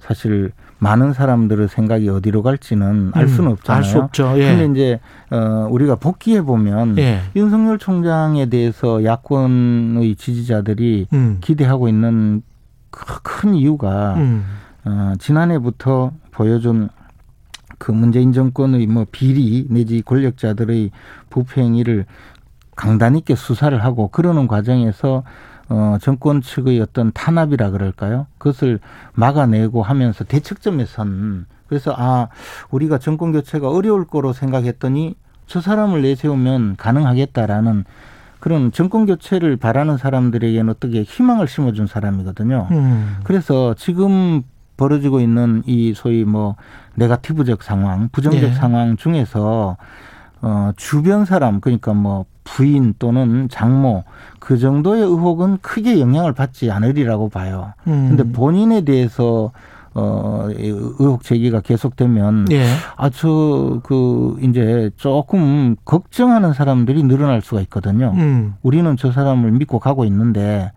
사실 많은 사람들의 생각이 어디로 갈지는 알 수는 음, 없잖아요. 알수 없죠. 예. 근데 이제 어 우리가 복귀해 보면 예. 윤석열 총장에 대해서 야권의 지지자들이 음. 기대하고 있는 크- 큰 이유가 음. 어, 지난해부터 보여준 그 문재인 정권의 뭐 비리 내지 권력자들의 부패 행위를 강단 있게 수사를 하고 그러는 과정에서 어, 정권 측의 어떤 탄압이라 그럴까요? 그것을 막아내고 하면서 대척점에 선. 그래서 아, 우리가 정권 교체가 어려울 거로 생각했더니 저 사람을 내세우면 가능하겠다라는 그런 정권 교체를 바라는 사람들에게는 어떻게 희망을 심어준 사람이거든요. 음. 그래서 지금 벌어지고 있는 이 소위 뭐 네가티브적 상황, 부정적 예. 상황 중에서 어 주변 사람 그러니까 뭐 부인 또는 장모 그 정도의 의혹은 크게 영향을 받지 않으리라고 봐요. 음. 근데 본인에 대해서 어 의혹 제기가 계속되면 예. 아저그 이제 조금 걱정하는 사람들이 늘어날 수가 있거든요. 음. 우리는 저 사람을 믿고 가고 있는데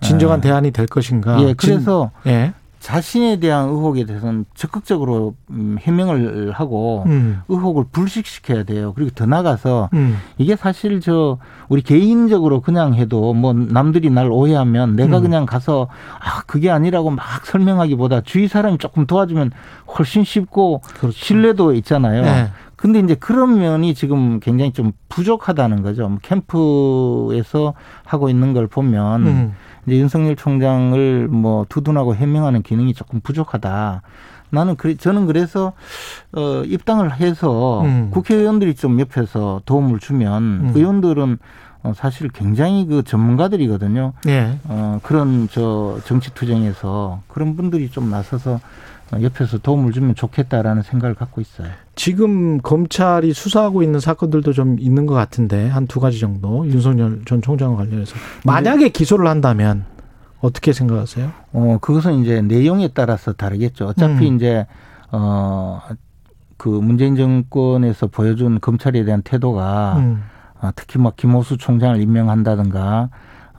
진정한 어, 대안이 될 것인가? 예, 그래서 진, 예. 자신에 대한 의혹에 대해서는 적극적으로 음, 해명을 하고 음. 의혹을 불식시켜야 돼요. 그리고 더 나가서 음. 이게 사실 저 우리 개인적으로 그냥 해도 뭐 남들이 날 오해하면 내가 음. 그냥 가서 아 그게 아니라고 막 설명하기보다 주위 사람이 조금 도와주면 훨씬 쉽고 그렇죠. 신뢰도 있잖아요. 예. 근데 이제 그런 면이 지금 굉장히 좀 부족하다는 거죠. 뭐 캠프에서 하고 있는 걸 보면 음. 이제 윤석열 총장을 뭐 두둔하고 해명하는 기능이 조금 부족하다. 나는 그래 저는 그래서 어 입당을 해서 음. 국회의원들이 좀 옆에서 도움을 주면 음. 의원들은 어 사실 굉장히 그 전문가들이거든요. 예. 어 그런 저 정치 투쟁에서 그런 분들이 좀 나서서 어, 옆에서 도움을 주면 좋겠다라는 생각을 갖고 있어요. 지금 검찰이 수사하고 있는 사건들도 좀 있는 것 같은데 한 두 가지 정도 윤석열 전 총장과 관련해서 만약에 기소를 한다면 어떻게 생각하세요? 어, 그것은 이제 내용에 따라서 다르겠죠. 어차피 음. 이제, 어, 그 문재인 정권에서 보여준 검찰에 대한 태도가, 음. 아, 특히 막 김호수 총장을 임명한다든가,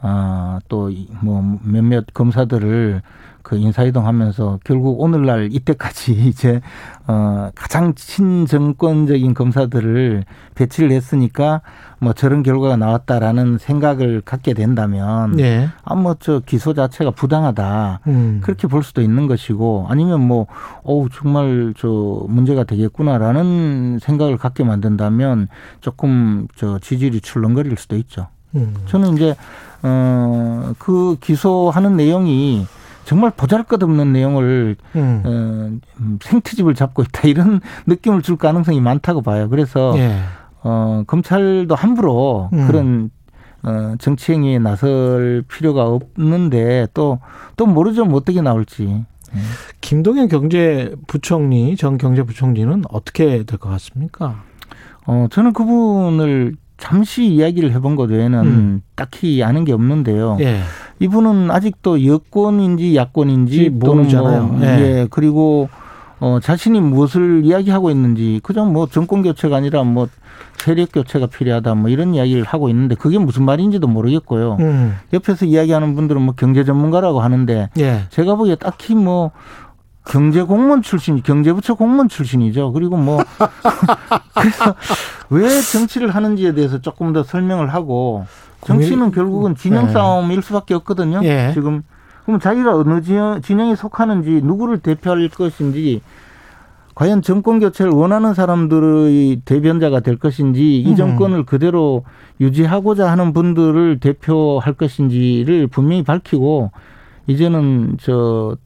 아, 또뭐 몇몇 검사들을 그 인사이동 하면서 결국 오늘날 이때까지 [LAUGHS] 이제 어 가장 친정권적인 검사들을 배치를 했으니까 뭐 저런 결과가 나왔다라는 생각을 갖게 된다면 예. 아뭐저 기소 자체가 부당하다 음. 그렇게 볼 수도 있는 것이고 아니면 뭐 어우 정말 저 문제가 되겠구나라는 생각을 갖게 만든다면 조금 저 지지율이 출렁거릴 수도 있죠. 음. 저는 이제 어그 기소하는 내용이 정말 보잘것없는 내용을 음. 어, 음, 생트집을 잡고 있다 이런 [LAUGHS] 느낌을 줄 가능성이 많다고 봐요. 그래서 예. 어, 검찰도 함부로 음. 그런 어, 정치 행위에 나설 필요가 없는데 또또 모르죠 뭐 어떻게 나올지. 김동연 경제부총리 전 경제부총리는 어떻게 될 것 같습니까? 어, 저는 그분을 잠시 이야기를 해본 것 외에는 음. 딱히 아는 게 없는데요. 예. 이분은 아직도 여권인지 야권인지 또는 모르잖아요. 뭐, 예. 예. 그리고 어, 자신이 무엇을 이야기하고 있는지 그저 뭐 정권 교체가 아니라 뭐 세력 교체가 필요하다 뭐 이런 이야기를 하고 있는데 그게 무슨 말인지도 모르겠고요. 음. 옆에서 이야기하는 분들은 뭐 경제 전문가라고 하는데 예. 제가 보기에 딱히 뭐 경제 공무원 출신, 경제부처 공무원 출신이죠. 그리고 뭐 [LAUGHS] 그래서 왜 정치를 하는지에 대해서 조금 더 설명을 하고 정치는 결국은 진영 네. 싸움일 수밖에 없거든요. 예. 지금 그럼 자기가 어느 진영, 진영에 속하는지 누구를 대표할 것인지 과연 정권 교체를 원하는 사람들의 대변자가 될 것인지 이 음. 정권을 그대로 유지하고자 하는 분들을 대표할 것인지를 분명히 밝히고 이제는 저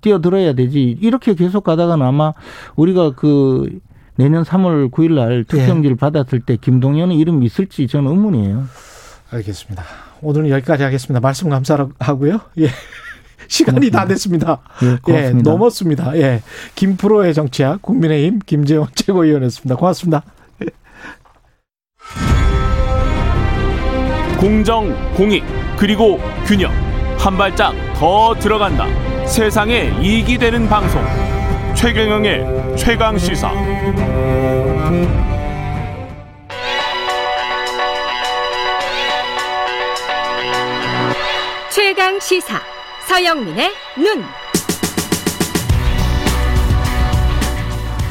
뛰어들어야 되지 이렇게 계속 가다가는 아마 우리가 그 내년 3월 9일 날 투표용지를 받았을 때 김동연의 이름이 있을지 저는 의문이에요. 알겠습니다. 오늘은 여기까지 하겠습니다. 말씀 감사하고요. 예. [LAUGHS] 시간이 다 됐습니다. 예, 예. 넘었습니다. 예. 김프로의 정치학 국민의힘 김재원 최고위원이었습니다. 고맙습니다. 공정, 공익, 그리고 균형. 한 발짝 더 들어간다. 세상에 이익이 되는 방송. 최경영의 최강 시사. 최강 시사 서영민의 눈.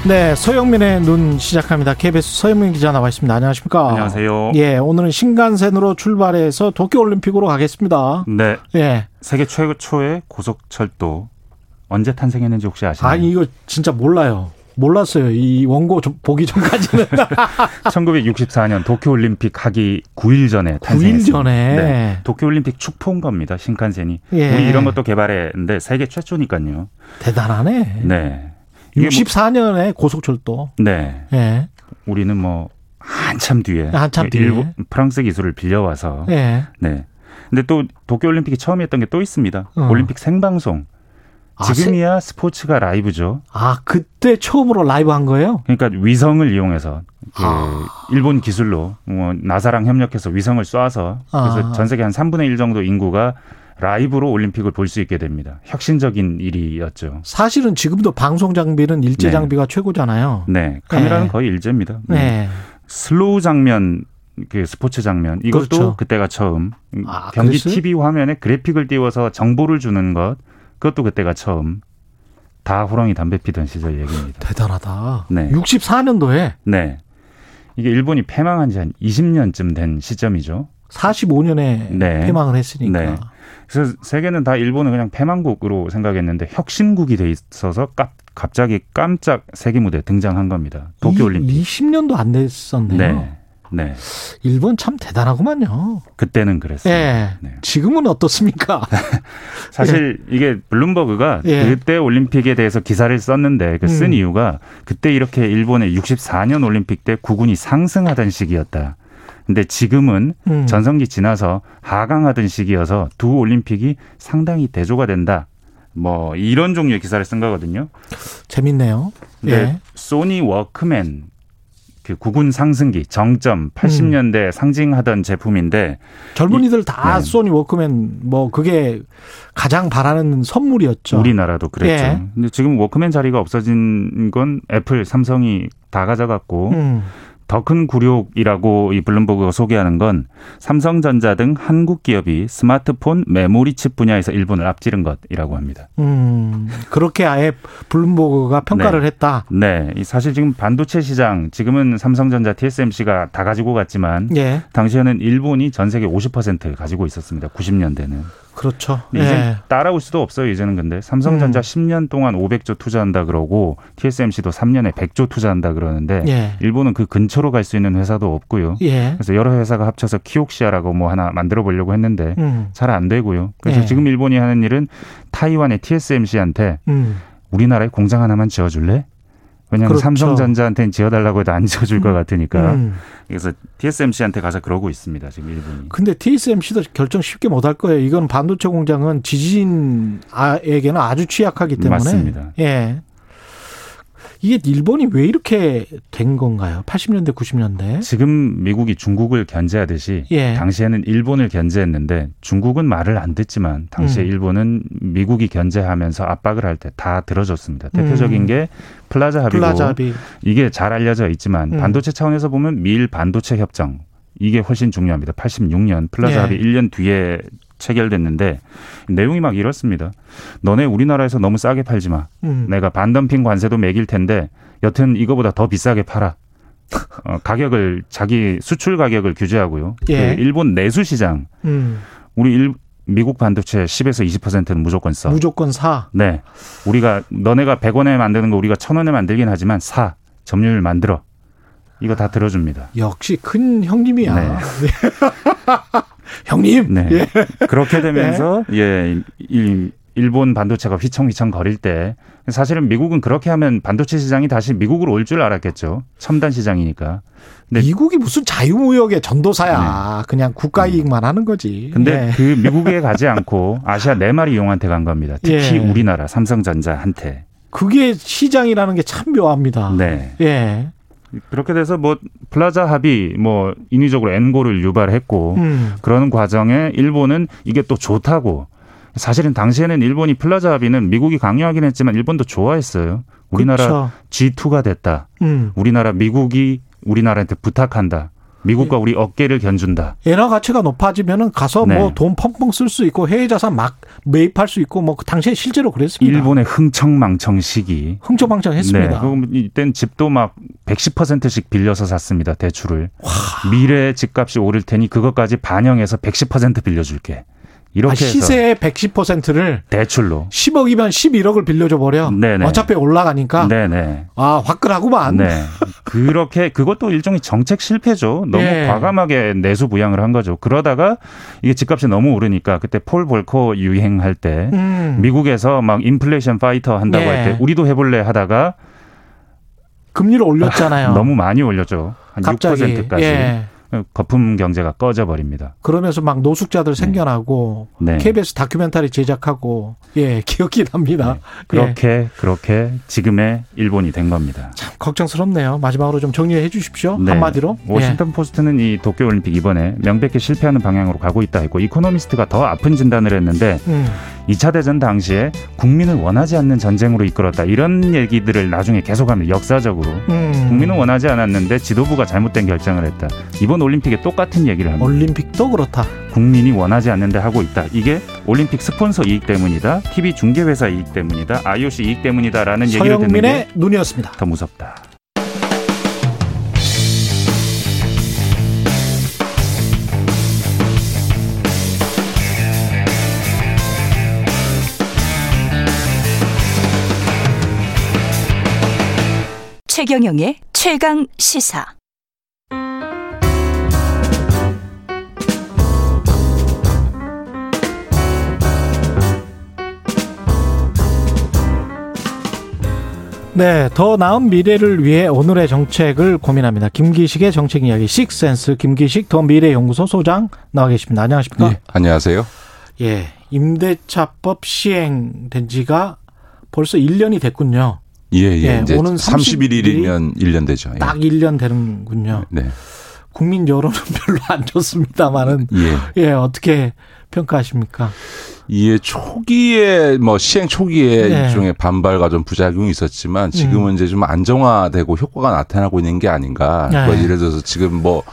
네, 서영민의 눈 시작합니다. KBS 서영민 기자 나와 있습니다. 안녕하십니까? 안녕하세요. 예, 오늘은 신간센으로 출발해서 도쿄 올림픽으로 가겠습니다. 네. 예. 세계 최초의 고속철도 언제 탄생했는지 혹시 아시나요? 아니, 이거 진짜 몰라요. 몰랐어요. 이 원고 좀 보기 전까지는. [LAUGHS] 1964년 도쿄올림픽 하기 9일 전에 9일 탄생했습니다. 전에. 네. 도쿄올림픽 축포인 겁니다. 신칸센이. 예. 우리 이런 것도 개발했는데 세계 최초니까요. 대단하네. 네. 이게 64년에 고속철도. 뭐, 네. 예. 우리는 뭐 한참 뒤에 한참 뒤에. 일본 프랑스 기술을 빌려와서 예. 네. 근데 또 도쿄올림픽이 처음이었던 게 또 있습니다. 어. 올림픽 생방송. 아, 지금이야 스포츠가 라이브죠. 아, 그때 처음으로 라이브 한 거예요? 그러니까 위성을 이용해서 그 아. 일본 기술로 뭐 나사랑 협력해서 위성을 쏴서 그래서 아. 전 세계 한 3분의 1 정도 인구가 라이브로 올림픽을 볼 수 있게 됩니다. 혁신적인 일이었죠. 사실은 지금도 방송 장비는 일제 네. 장비가 최고잖아요. 네, 카메라는 네. 거의 일제입니다. 네. 슬로우 장면, 그 스포츠 장면 이것도 그렇죠. 그때가 처음. 아, 경기 그랬어요? TV 화면에 그래픽을 띄워서 정보를 주는 것 그것도 그때가 처음. 다 호랑이 담배 피던 시절 얘기입니다. 대단하다. 네. 64년도에 네. 이게 일본이 패망한 지 한 20년쯤 된 시점이죠. 45년에 네. 패망을 했으니까. 네. 그래서 세계는 다 일본을 그냥 패망국으로 생각했는데 혁신국이 돼 있어서 깜- 갑자기 깜짝 세계 무대에 등장한 겁니다. 도쿄 올림픽. 20년도 안 됐었네요. 네. 네. 일본 참 대단하구만요. 그때는 그랬어요. 예. 네. 지금은 어떻습니까? [LAUGHS] 사실 이게 블룸버그가 예. 그때 올림픽에 대해서 기사를 썼는데 그쓴 음. 이유가 그때 이렇게 일본의 64년 올림픽 때 구군이 상승하던 시기였다. 근데 지금은 음. 전성기 지나서 하강하던 시기여서 두 올림픽이 상당히 대조가 된다. 뭐 이런 종류의 기사를 쓴 거거든요. 재밌네요. 근데 예. 소니 워크맨 그 국운 상승기 정점 80년대 상징하던 제품인데 젊은이들 다 네. 소니 워크맨 뭐 그게 가장 바라는 선물이었죠. 우리나라도 그랬죠. 예. 근데 지금 워크맨 자리가 없어진 건 애플, 삼성이 다 가져갔고 음. 더 큰 굴욕이라고 이 블룸버그가 소개하는 건 삼성전자 등 한국 기업이 스마트폰 메모리 칩 분야에서 일본을 앞지른 것이라고 합니다. 음. 그렇게 아예 블룸버그가 평가를 네. 했다. 네, 이 사실 지금 반도체 시장 지금은 삼성전자, TSMC가 다 가지고 갔지만 예. 당시에는 일본이 전 세계 50% 가지고 있었습니다. 90년대는. 그렇죠. 이제 예. 따라올 수도 없어요. 이제는 근데 삼성전자 음. 10년 동안 500조 투자한다 그러고 TSMC도 3년에 100조 투자한다 그러는데 예. 일본은 그 근처로 갈 수 있는 회사도 없고요. 예. 그래서 여러 회사가 합쳐서 키옥시아라고 뭐 하나 만들어 보려고 했는데 음. 잘안 되고요. 그래서 예. 지금 일본이 하는 일은 타이완의 TSMC한테 음. 우리나라에 공장 하나만 지어줄래? 왜냐하면 그렇죠. 삼성전자한테는 지어달라고 해도 안 지어줄 것 같으니까. 음. 그래서 TSMC한테 가서 그러고 있습니다. 지금 일본이. 근데 TSMC도 결정 쉽게 못 할 거예요. 이건 반도체 공장은 지진에게는 아주 취약하기 때문에. 맞습니다. 예. 이게 일본이 왜 이렇게 된 건가요? 80년대, 90년대. 지금 미국이 중국을 견제하듯이 예. 당시에는 일본을 견제했는데 중국은 말을 안 듣지만 당시에 음. 일본은 미국이 견제하면서 압박을 할 때 다 들어줬습니다. 대표적인 음. 게 플라자 합의고 플라자 합의. 이게 잘 알려져 있지만 음. 반도체 차원에서 보면 미일 반도체 협정 이게 훨씬 중요합니다. 86년 플라자 예. 합의 1년 뒤에 체결됐는데 내용이 막 이렇습니다. 너네 우리나라에서 너무 싸게 팔지 마. 음. 내가 반덤핑 관세도 매길 텐데 여튼 이거보다 더 비싸게 팔아. 어, 가격을 자기 수출 가격을 규제하고요. 예. 그 일본 내수 시장 음. 우리 일, 미국 반도체 10에서 20%는 무조건 써. 무조건 사. 네. 우리가 너네가 100원에 만드는 거 우리가 1000원에 만들긴 하지만 사. 점유율 만들어. 이거 다 들어줍니다. 역시 큰 형님이야. 네. [LAUGHS] 형님. 네. 예. 그렇게 되면서 [LAUGHS] 예, 이 일본 반도체가 휘청휘청 거릴 때 사실은 미국은 그렇게 하면 반도체 시장이 다시 미국으로 올 줄 알았겠죠. 첨단 시장이니까. 근데 미국이 무슨 자유무역의 전도사야. 그냥 국가 이익만 하는 거지. 네. 근데 예. 그 미국에 가지 않고 아시아 네 마리 용한테 간 겁니다. 특히 예. 우리나라 삼성전자한테. 그게 시장이라는 게 참 묘합니다. 네. 예. 그렇게 돼서 뭐 플라자 합의 뭐 인위적으로 엔고를 유발했고 음. 그러는 과정에 일본은 이게 또 좋다고 사실은 당시에는 일본이 플라자 합의는 미국이 강요하긴 했지만 일본도 좋아했어요. 우리나라 그쵸. G2가 됐다. 음. 우리나라 미국이 우리나라한테 부탁한다. 미국과 우리 어깨를 견준다. 엔화 가치가 높아지면은 가서 네. 뭐 돈 펑펑 쓸 수 있고 해외 자산 막 매입할 수 있고 뭐그 당시에 실제로 그랬습니다. 일본의 흥청망청 시기. 흥청망청했습니다. 네, 그럼 이땐 집도 막 110%씩 빌려서 샀습니다. 대출을. 미래 집값이 오를 테니 그것까지 반영해서 110% 빌려줄게. 이렇게 아, 시세의 110%를 대출로. 10억이면 11억을 빌려줘 버려. 네네. 어차피 올라가니까. 네네. 아 화끈하구만. 네. 그렇게 그것도 일종의 정책 실패죠. 너무 예. 과감하게 내수 부양을 한 거죠. 그러다가 이게 집값이 너무 오르니까 그때 폴 볼커 유행할 때 음. 미국에서 막 인플레이션 파이터 한다고 네. 할 때 우리도 해볼래 하다가 금리를 올렸잖아요. 너무 많이 올렸죠. 한 갑자기. 6%까지. 예. 거품 경제가 꺼져 버립니다. 그러면서 막 노숙자들 생겨나고 네. KBS 다큐멘터리 제작하고 예 [LAUGHS] 기억이 납니다. 예. 그렇게 그렇게 지금의 일본이 된 겁니다. 참 걱정스럽네요. 마지막으로 좀 정리해 주십시오. 네. 한마디로. 예. 워싱턴 포스트는 이 도쿄 올림픽 이번에 명백히 실패하는 방향으로 가고 있다 했고 이코노미스트가 더 아픈 진단을 했는데 음. 2차 대전 당시에 국민을 원하지 않는 전쟁으로 이끌었다 이런 얘기들을 나중에 계속합니다. 역사적으로 음. 국민은 원하지 않았는데 지도부가 잘못된 결정을 했다. 이번 올림픽에 똑같은 얘기를 합니다. 올림픽도 그렇다. 국민이 원하지 않는데 하고 있다. 이게 올림픽 스폰서 이익 때문이다. TV 중계회사 이익 때문이다. IOC 이익 때문이다라는 얘기를 듣는 서영민의 게 눈이었습니다. 더 무섭다. 최경영의 최강 시사. 네, 더 나은 미래를 위해 오늘의 정책을 고민합니다. 김기식의 정책 이야기 식센스 김기식 더 미래 연구소 소장 나와 계십니다. 안녕하십니까? 예, 안녕하세요. 예, 임대차법 시행된 지가 벌써 1년이 됐군요. 예, 예. 예, 이제 오는 31일이면 1년 되죠. 예. 딱 1년 되는군요. 네. 국민 여론은 [LAUGHS] 별로 안 좋습니다만은 예. 예, 어떻게 평가하십니까? 이게 초기에 뭐 시행 초기에 네. 일종의 반발과 좀 부작용이 있었지만 지금은 음. 이제 좀 안정화되고 효과가 나타나고 있는 게 아닌가. 네. 뭐 예를 들어서 지금 뭐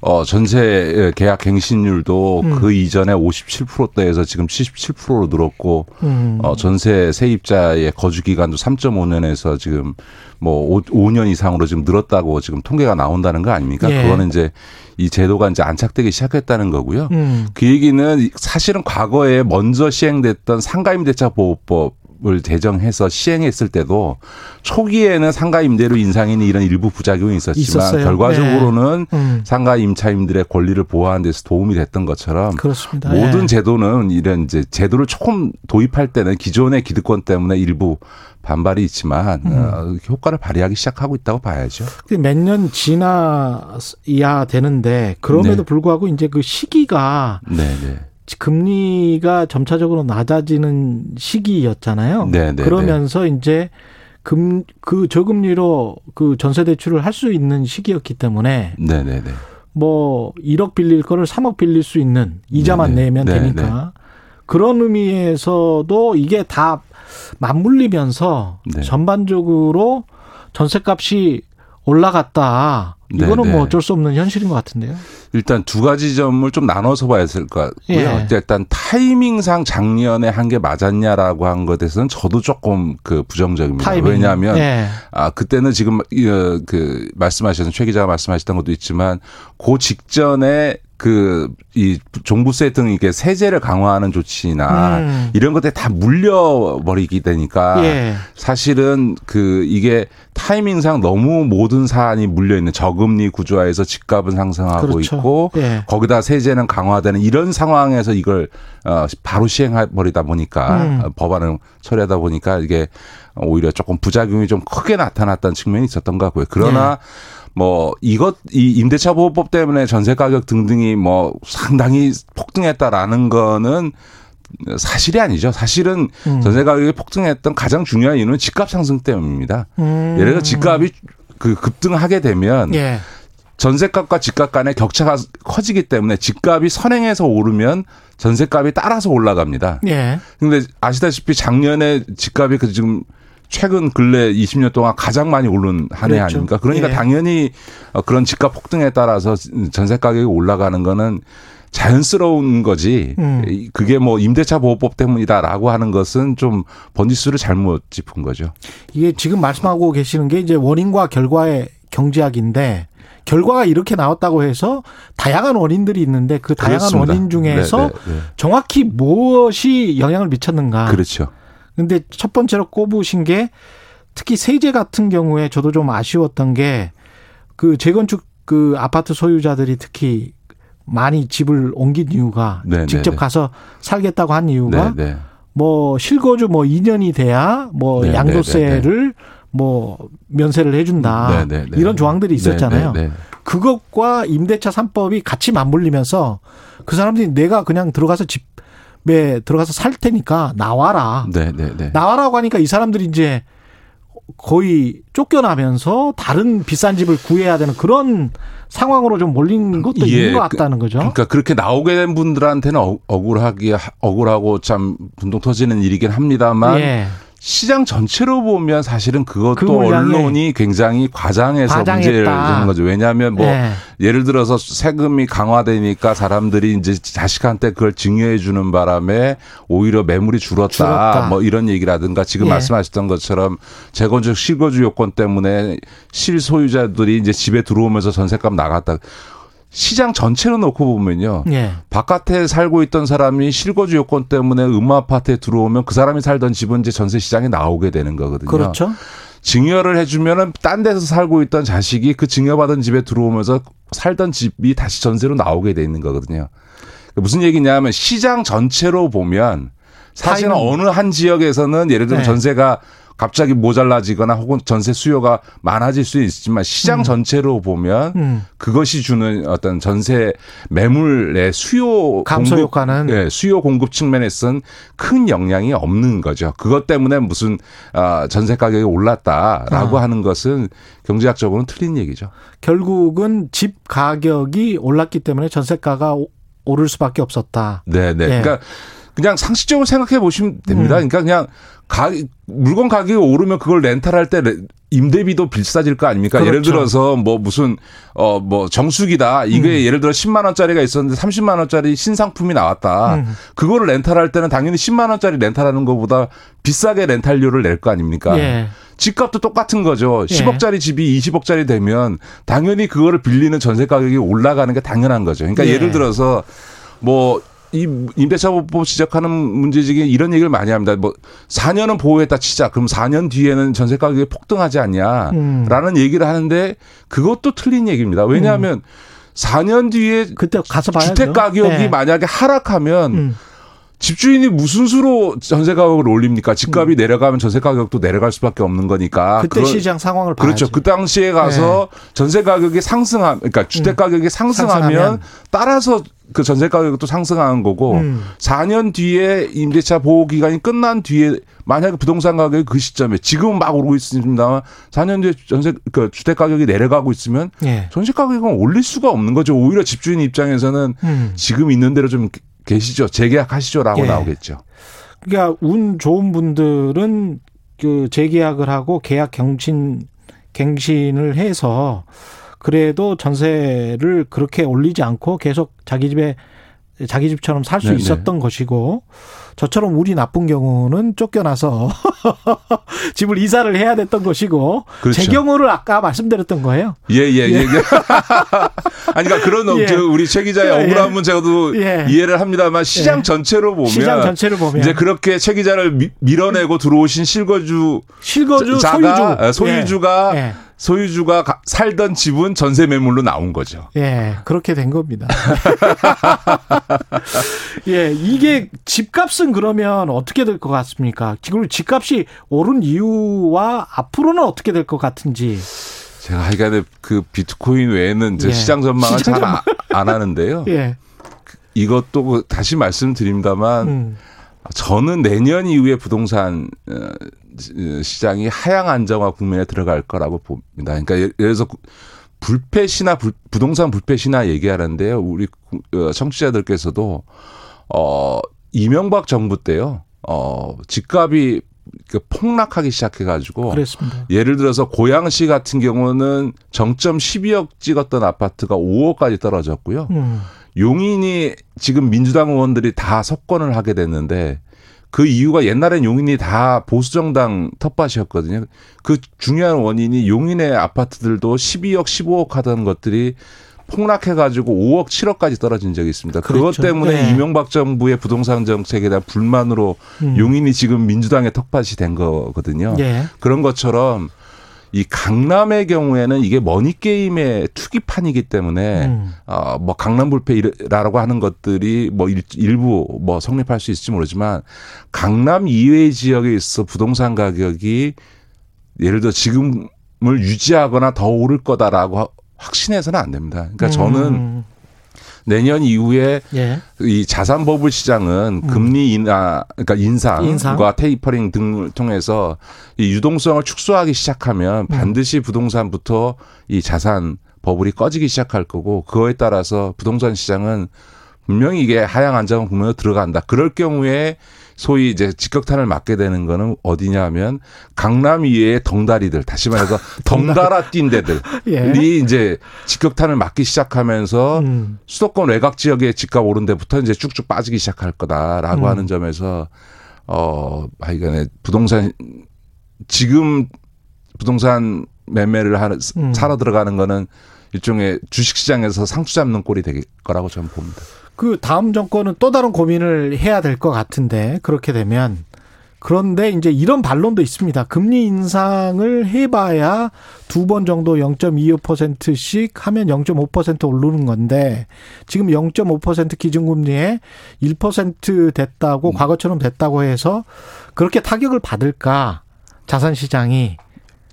어, 전세 계약 갱신율도 음. 그 이전에 57%대에서 지금 77%로 늘었고, 음. 어, 전세 세입자의 거주 기간도 3.5년에서 지금 뭐 5, 5년 이상으로 지금 늘었다고 지금 통계가 나온다는 거 아닙니까? 예. 그거는 이제 이 제도가 이제 안착되기 시작했다는 거고요. 음. 그 얘기는 사실은 과거에 먼저 시행됐던 상가임대차 보호법 입주법을 제정해서 시행했을 때도 초기에는 상가 임대료 인상에는 이런 일부 부작용이 있었지만 있었어요. 결과적으로는 네. 음. 상가 임차인들의 권리를 보호하는 데서 도움이 됐던 것처럼 그렇습니다. 모든 예. 제도는 이런 이제 제도를 조금 도입할 때는 기존의 기득권 때문에 일부 반발이 있지만 음. 어, 효과를 발휘하기 시작하고 있다고 봐야죠. 몇 년 지나야 되는데 그럼에도 네. 불구하고 이제 그 시기가 네, 네. 금리가 점차적으로 낮아지는 시기였잖아요. 네, 네, 그러면서 이제 금 그 저금리로 그 전세 대출을 할 수 있는 시기였기 때문에 네, 네, 네. 뭐 1억 빌릴 거를 3억 빌릴 수 있는 이자만 네, 네. 내면 네, 되니까 그런 의미에서도 이게 다 맞물리면서 네. 전반적으로 전세값이 올라갔다. 네, 이거는 네. 뭐 어쩔 수 없는 현실인 것 같은데요. 일단 두 가지 점을 좀 나눠서 봐야 될 것 같고요. 예. 일단 타이밍상 작년에 한 게 맞았냐라고 한 것에 대해서는 저도 조금 그 부정적입니다. 타이밍. 왜냐하면 예. 아 그때는 지금 이, 어, 그 말씀하셨던 최 기자가 말씀하셨던 것도 있지만 그 직전에 그 이 종부세 등 이게 세제를 강화하는 조치나 음. 이런 것들이 다 물려버리게 되니까 예. 사실은 그 이게 타이밍상 너무 모든 사안이 물려 있는 저금리 구조화에서 집값은 상승하고 그렇죠. 있고 예. 거기다 세제는 강화되는 이런 상황에서 이걸 어 바로 시행해 버리다 보니까 음. 어, 법안을 처리하다 보니까 이게 오히려 조금 부작용이 좀 크게 나타났다는 측면이 있었던 것 같고요. 그러나 뭐 이것 이 임대차 보호법 때문에 전세 가격 등등이 뭐 상당히 폭등했다라는 거는 사실이 아니죠. 사실은 음. 전세 가격이 폭등했던 가장 중요한 이유는 집값 상승 때문입니다. 음. 예를 들어 집값이 그 급등하게 되면 예. 전세값과 집값 간의 격차가 커지기 때문에 집값이 선행해서 오르면 전세값이 따라서 올라갑니다. 예. 근데 아시다시피 작년에 집값이 그 지금 최근 근래 20년 동안 가장 많이 오른 한해 그랬죠. 아닙니까? 그러니까 예. 당연히 어, 그런 집값 폭등에 따라서 전세 가격이 올라가는 거는 자연스러운 거지. 음. 이- 그게 뭐 임대차 보호법 때문이다라고 하는 것은 좀 번지수를 잘못 짚은 거죠. 이게 지금 말씀하고 계시는 게 이제 원인과 결과의 경제학인데 결과가 이렇게 나왔다고 해서 다양한 원인들이 있는데 그 다양한 그렇습니다. 원인 중에서 네, 네, 네. 정확히 무엇이 영향을 미쳤는가. 그렇죠. 근데 첫 번째로 꼽으신 게 특히 세제 같은 경우에 저도 좀 아쉬웠던 게 그 재건축 그 아파트 소유자들이 특히 많이 집을 옮긴 이유가 네, 네, 직접 네. 가서 살겠다고 한 이유가 네, 네. 뭐 실거주 뭐 2년이 돼야 뭐 네, 양도세를 뭐 면세를 해준다. 이런 조항들이 있었잖아요. 그것과 임대차 3법이 같이 맞물리면서 그 사람들이 내가 그냥 들어가서 집 에 들어가서 살 테니까 나와라. 네, 네, 네. 나와라고 하니까 이 사람들이 이제 거의 쫓겨나면서 다른 비싼 집을 구해야 되는 그런 상황으로 좀 몰린 것도 예, 있는 것 그- 같다는 거죠. 그러니까 그렇게 나오게 된 분들한테는 억- 억울하게 억울하고 참 분동 터지는 일이긴 합니다만 예. 시장 전체로 보면 사실은 그것도 그 언론이 굉장히 과장해서 과장했다. 문제를 되는 거죠. 왜냐하면 뭐 예. 예를 들어서 세금이 강화되니까 사람들이 이제 자식한테 그걸 증여해 주는 바람에 오히려 매물이 줄었다. 줄었다. 뭐 이런 얘기라든가 지금 예. 말씀하셨던 것처럼 재건축 실거주 요건 때문에 실소유자들이 이제 집에 들어오면서 전세값 나갔다. 시장 전체로 놓고 보면요. 예. 바깥에 살고 있던 사람이 실거주 요건 때문에 음모 아파트에 들어오면 그 사람이 살던 집은 이제 전세 시장에 나오게 되는 거거든요. 그렇죠. 증여를 해주면은 딴 데서 살고 있던 자식이 그 증여받은 집에 들어오면서 살던 집이 다시 전세로 나오게 돼 있는 거거든요. 무슨 얘기냐면 시장 전체로 보면 사실은 타이밍. 어느 한 지역에서는 예를 들면 네. 전세가 갑자기 모자라지거나 혹은 전세 수요가 많아질 수 있지만 시장 음. 전체로 보면 음. 그것이 주는 어떤 전세 매물의 수요 감소 공급, 효과는 예, 수요 공급 측면에서는 큰 영향이 없는 거죠. 그것 때문에 무슨 아, 전세 가격이 올랐다라고 아. 하는 것은 경제학적으로는 틀린 얘기죠. 결국은 집 가격이 올랐기 때문에 전세가가 오- 오를 수밖에 없었다. 네, 네. 예. 그러니까 그냥 상식적으로 생각해 보시면 됩니다. 음. 그러니까 그냥 가, 물건 가격이 오르면 그걸 렌탈할 때 레- 임대비도 비싸질 거 아닙니까? 예를 그렇죠. 들어서 뭐 무슨 어 뭐 정수기다. 이게 음. 예를 들어 10만 원짜리가 있었는데 30만 원짜리 신상품이 나왔다. 음. 그거를 렌탈할 때는 당연히 10만 원짜리 렌탈하는 것보다 비싸게 렌탈료를 낼 거 아닙니까? 예. 집값도 똑같은 거죠. 예. 10억짜리 집이 20억짜리 되면 당연히 그거를 빌리는 전세 가격이 올라가는 게 당연한 거죠. 그러니까 예. 예. 를 들어서 뭐 이 임대차보호법 지적하는 문제 중에 이런 얘기를 많이 합니다. 뭐 4년은 보호했다 치자. 그럼 4년 뒤에는 전세 가격이 폭등하지 않냐라는 음. 얘기를 하는데 그것도 틀린 얘기입니다. 왜냐하면 4년 뒤에 그때 가서 봐야죠. 주택 가격이 네. 만약에 하락하면 음. 집주인이 무슨 수로 전세 가격을 올립니까? 집값이 내려가면 전세 가격도 내려갈 수밖에 없는 거니까. 음. 그때 그런- 시장 상황을. 그렇죠. 그 당시에 가서 전세 가격이 상승함, 그러니까 주택 가격이 상승하면, 음. 상승하면. 따라서 그 전세 가격도 상승하는 거고 음. 4년 뒤에 임대차 보호 기간이 끝난 뒤에 만약에 부동산 가격이 그 시점에 지금은 막 오르고 있습니다만 4년 뒤에 전세 그 주택 가격이 내려가고 있으면 예. 전세 가격은 올릴 수가 없는 거죠. 오히려 집주인 입장에서는 음. 지금 있는 대로 좀 계시죠. 재계약하시죠라고 예. 나오겠죠. 그러니까 운 좋은 분들은 그 재계약을 하고 계약 경신 갱신을 해서 그래도 전세를 그렇게 올리지 않고 계속 자기 집에 자기 집처럼 살수 네네. 있었던 것이고 저처럼 운이 나쁜 경우는 쫓겨나서 [LAUGHS] 집을 이사를 해야 됐던 것이고 그렇죠. 제 경우를 아까 말씀드렸던 거예요. 예, 예, 예. 예. [LAUGHS] 아니, 그러니까 그런 예. 저 우리 최 기자의 예, 억울한 예. 문제도 예. 이해를 합니다만 시장 예. 전체로 보면 시장 전체를 보면 이제 그렇게 최 기자를 미- 밀어내고 들어오신 실거주 실거주 자가 소유주 소유주가 예. 소유주가 가- 살던 집은 전세 매물로 나온 거죠. 예, 그렇게 된 겁니다. [LAUGHS] 예, 이게 집값은 그러면 어떻게 될 것 같습니까? 지금 집값이 오른 이유와 앞으로는 어떻게 될 것 같은지. 제가 하여간에 그 비트코인 외에는 저 예. 시장 전망을 시장 잘안 하는데요. [LAUGHS] 예. 이것도 그 다시 말씀드립니다만 음. 저는 내년 이후에 부동산 어, 시- 시장이 하향 안정화 국면에 들어갈 거라고 봅니다. 그러니까 예- 예를 들어서 구- 불패 신화 불- 부동산 불패 신화 얘기하는데요. 우리 구- 어, 청취자들께서도 어 이명박 정부 때요. 어 집값이 그 폭락하기 시작해가지고 그랬습니다. 예를 들어서 고양시 같은 경우는 정점 12억 찍었던 아파트가 5억까지 떨어졌고요. 음. 용인이 지금 민주당 의원들이 다 석권을 하게 됐는데 그 이유가 옛날엔 용인이 다 보수정당 텃밭이었거든요. 그 중요한 원인이 용인의 아파트들도 12억, 15억 하던 것들이 폭락해가지고 5억, 7억까지 떨어진 적이 있습니다. 그것 그렇죠. 때문에 네. 이명박 정부의 부동산 정책에 대한 불만으로 음. 용인이 지금 민주당의 턱밭이 된 거거든요. 예. 그런 것처럼 이 강남의 경우에는 이게 머니 게임의 투기판이기 때문에 음. 어뭐 강남 불패라고 하는 것들이 뭐 일, 일부 뭐 성립할 수 있을지 모르지만 강남 이외의 지역에 있어 부동산 가격이 예를 들어 지금을 유지하거나 더 오를 거다라고 하- 확신해서는 안 됩니다. 그러니까 저는 음. 내년 이후에 예. 이 자산 버블 시장은 금리 인하 그러니까 인상과 인상. 테이퍼링 등을 통해서 이 유동성을 축소하기 시작하면 반드시 부동산부터 이 자산 버블이 꺼지기 시작할 거고 그거에 따라서 부동산 시장은 분명히 이게 하향 안정 국면으로 들어간다. 그럴 경우에 소위 이제 직격탄을 맞게 되는 거는 어디냐 하면 강남 이외의 덩다리들 다시 말해서 [LAUGHS] 덩달아 뛴 데들이 [LAUGHS] 예. 이제 직격탄을 맞기 시작하면서 음. 수도권 외곽 지역의 집값 오른 데부터 이제 쭉쭉 빠지기 시작할 거다라고 음. 하는 점에서 어 하여간에 부동산 지금 부동산 매매를 하는 음. 사러 들어가는 거는 일종의 주식 시장에서 상투 잡는 꼴이 될 거라고 저는 봅니다. 그 다음 정권은 또 다른 고민을 해야 될 것 같은데 그렇게 되면. 그런데 이제 이런 반론도 있습니다. 금리 인상을 해봐야 두 번 정도 0.25%씩 하면 0.5% 오르는 건데 지금 0.5% 기준금리에 1% 됐다고 과거처럼 됐다고 해서 그렇게 타격을 받을까? 자산 시장이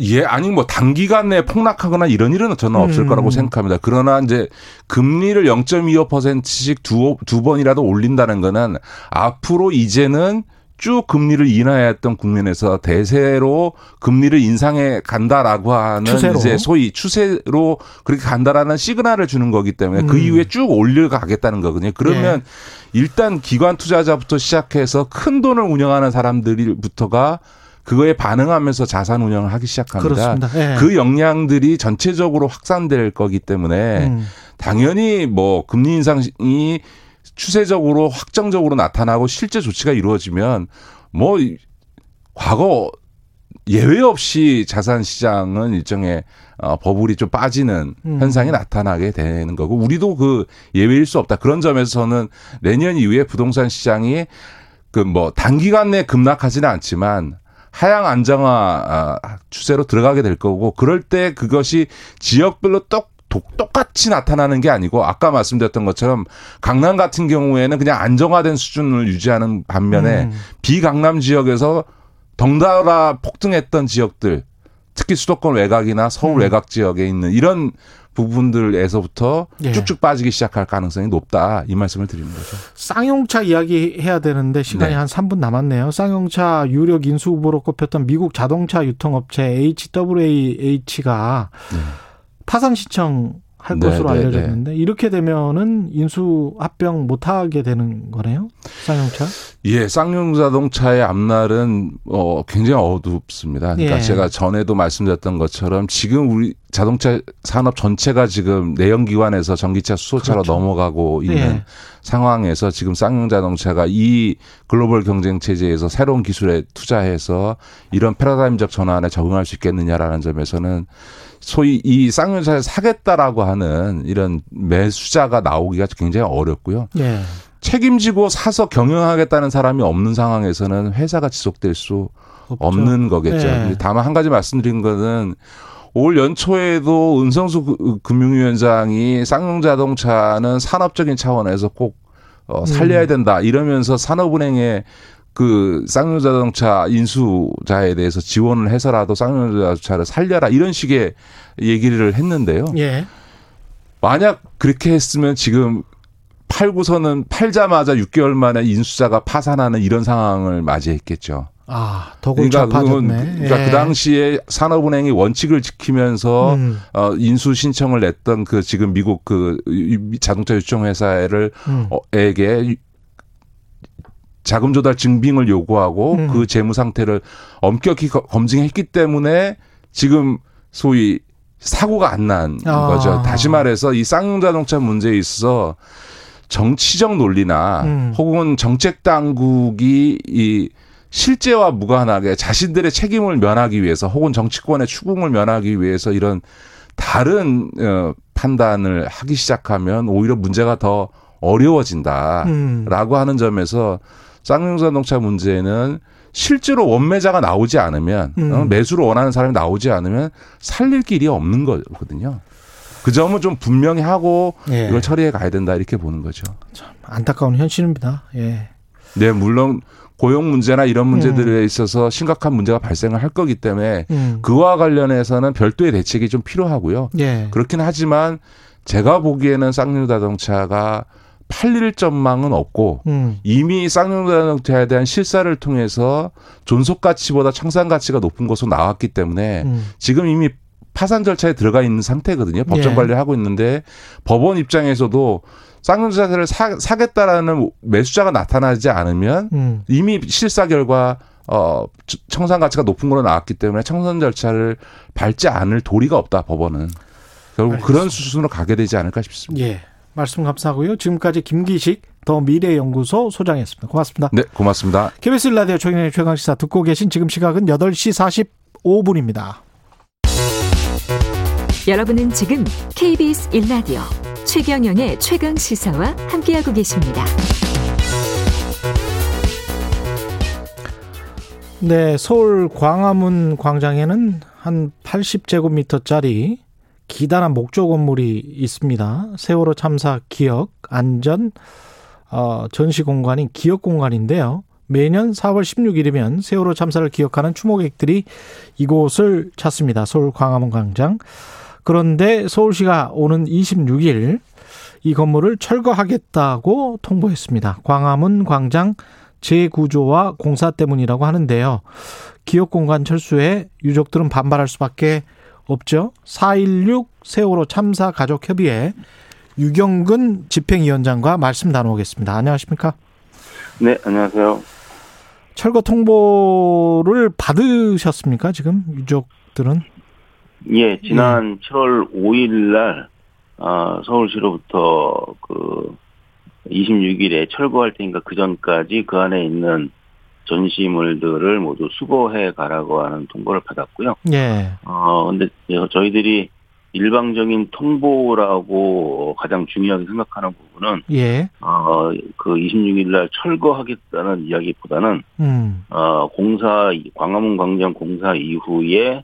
예, 아니 뭐 단기간 내에 폭락하거나 이런 일은 저는 없을 음. 거라고 생각합니다. 그러나 이제 금리를 0.25%씩 두, 두 번이라도 올린다는 거는 앞으로 이제는 쭉 금리를 인하했던 국면에서 대세로 금리를 인상해 간다라고 하는 추세로. 이제 소위 추세로 그렇게 간다라는 시그널을 주는 거기 때문에 그 음. 이후에 쭉 올려가겠다는 거거든요. 그러면 예. 일단 기관 투자자부터 시작해서 큰 돈을 운영하는 사람들부터가 그거에 반응하면서 자산 운영을 하기 시작합니다. 그렇습니다. 예. 그 역량들이 전체적으로 확산될 거기 때문에 음. 당연히 뭐 금리 인상이 추세적으로 확정적으로 나타나고 실제 조치가 이루어지면 뭐 이- 과거 예외 없이 자산 시장은 일종의 어, 버블이 좀 빠지는 음. 현상이 나타나게 되는 거고 우리도 그 예외일 수 없다. 그런 점에서는 내년 이후에 부동산 시장이 그 뭐 단기간 내에 급락하지는 않지만 하향 안정화 아, 추세로 들어가게 될 거고 그럴 때 그것이 지역별로 똑 독- 똑같이 나타나는 게 아니고 아까 말씀드렸던 것처럼 강남 같은 경우에는 그냥 안정화된 수준을 유지하는 반면에 음. 비강남 지역에서 덩달아 폭등했던 지역들 특히 수도권 외곽이나 서울 음. 외곽 지역에 있는 이런 부분들에서부터 예. 쭉쭉 빠지기 시작할 가능성이 높다 이 말씀을 드리는 거죠. 쌍용차 이야기 해야 되는데 시간이 네. 한 3분 남았네요. 쌍용차 유력 인수 후보로 꼽혔던 미국 자동차 유통업체 HWAH가 파산 신청 할 네, 것으로 네, 알려졌는데 이렇게 되면은 인수 합병 못 하게 되는 거네요. 쌍용차. 예, 쌍용 자동차의 앞날은 어 굉장히 어둡습니다. 그러니까 예. 제가 전에도 말씀드렸던 것처럼 지금 우리 자동차 산업 전체가 지금 내연기관에서 전기차 수소차로 그렇죠. 넘어가고 있는 예. 상황에서 지금 쌍용 자동차가 이 글로벌 경쟁 체제에서 새로운 기술에 투자해서 이런 패러다임적 전환에 적응할 수 있겠느냐라는 점에서는 소위 이 쌍용차를 사겠다라고 하는 이런 매수자가 나오기가 굉장히 어렵고요. 예. 책임지고 사서 경영하겠다는 사람이 없는 상황에서는 회사가 지속될 수 없는 거겠죠. 예. 다만 한 가지 말씀드린 거는 올 연초에도 은성수 그- 금융위원장이 쌍용자동차는 산업적인 차원에서 꼭 어, 살려야 음. 된다 이러면서 산업은행에 그 쌍용자동차 인수자에 대해서 지원을 해서라도 쌍용자동차를 살려라 이런 식의 얘기를 했는데요. 예. 만약 그렇게 했으면 지금 팔고서는 팔자마자 6개월 만에 인수자가 파산하는 이런 상황을 맞이했겠죠. 아, 더 골치 그건-. 그러니까 예. 그 당시에 산업은행이 원칙을 지키면서 음. 어, 인수 신청을 냈던 그 지금 미국 그 유- 자동차 유통 회사를 음. 어, 에게 유- 자금 조달 증빙을 요구하고 음. 그 재무 상태를 엄격히 거- 검증했기 때문에 지금 소위 사고가 안난 아. 거죠. 다시 말해서 이 쌍용 자동차 문제에 있어서 정치적 논리나 음. 혹은 정책 당국이 이 실제와 무관하게 자신들의 책임을 면하기 위해서 혹은 정치권의 추궁을 면하기 위해서 이런 다른 어, 판단을 하기 시작하면 오히려 문제가 더 어려워진다라고 음. 하는 점에서 쌍용 자동차 문제는 실제로 원매자가 나오지 않으면 음. 어, 매수를 원하는 사람이 나오지 않으면 살릴 길이 없는 거거든요. 그 점은 좀 분명히 하고 예. 이걸 처리해 가야 된다 이렇게 보는 거죠. 안타까운 현실입니다. 예. 네, 물론 고용 문제나 이런 문제들에 음. 있어서 심각한 문제가 발생을 할 거기 때문에 음. 그와 관련해서는 별도의 대책이 좀 필요하고요. 예. 그렇긴 하지만 제가 보기에는 쌍용 자동차가 팔릴 전망은 없고 음. 이미 쌍용 자동차에 대한 실사를 통해서 존속 가치보다 청산 가치가 높은 것으로 나왔기 때문에 음. 지금 이미 파산 절차에 들어가 있는 상태거든요. 법정 예. 관리를 하고 있는데 법원 입장에서도 쌍용 자동차를 사, 사겠다라는 매수자가 나타나지 않으면 음. 이미 실사 결과 어 청산 가치가 높은 걸로 나왔기 때문에 청산 절차를 밟지 않을 도리가 없다 법원은 결국 그런 수순으로 가게 되지 않을까 싶습니다. 예. 말씀 감사하고요. 지금까지 김기식 더 미래연구소 소장이었습니다. 고맙습니다. 네, 고맙습니다. KBS 라디오 최경영의 최강시사 듣고 계신 지금 시각은 8시 45분입니다. 여러분은 지금 KBS 1라디오 최경영의 최강 시사와 함께하고 계십니다. 네, 서울 광화문 광장에는 한 80제곱미터짜리 기다란 목조 건물이 있습니다. 세월호 참사 기억, 안전, 어, 전시 공간인 기억 공간인데요. 매년 4월 16일이면 세월호 참사를 기억하는 추모객들이 이곳을 찾습니다. 서울 광화문 광장. 그런데 서울시가 오는 26일 이 건물을 철거하겠다고 통보했습니다. 광화문 광장 재구조와 공사 때문이라고 하는데요. 기업 공간 철수에 유족들은 반발할 수밖에 없죠. 4.16 세월호 참사 가족 협의회 유경근 집행위원장과 말씀 나누겠습니다. 안녕하십니까? 네, 안녕하세요. 철거 통보를 받으셨습니까? 지금 유족들은? 예, 지난 7월 5일 날 어, 서울시로부터 그 26일에 철거할 테니까 그 전까지 그 안에 있는 전시물들을 모두 수거해 가라고 하는 통보를 받았고요. 예. 어, 근데 저희들이 일방적인 통보라고 가장 중요하게 생각하는 부분은 예. 어, 그 26일 날 철거하겠다는 이야기보다는 음. 어, 공사 광화문 광장 공사 이후에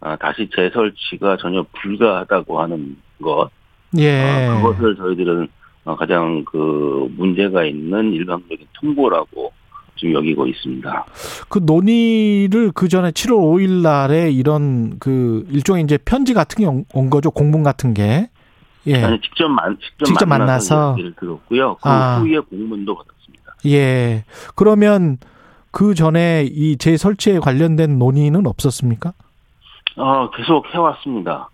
아, 다시 재설치가 전혀 불가하다고 하는 것 예. 어, 그것을 저희들은 어, 가장 그 문제가 있는 일방적인 통보라고 지금 여기고 있습니다. 그 논의를 그 전에 7월 5일 날에 이런 그 일종의 이제 편지 같은 게 온 거죠. 공문 같은 게. 예. 아니, 직접 만 직접, 직접 만나서, 만나서. 얘기를 들었고요. 그 아. 후에 공문도 받았습니다. 예. 그러면 그 전에 이 재설치에 관련된 논의는 없었습니까? 어, 계속 해왔습니다.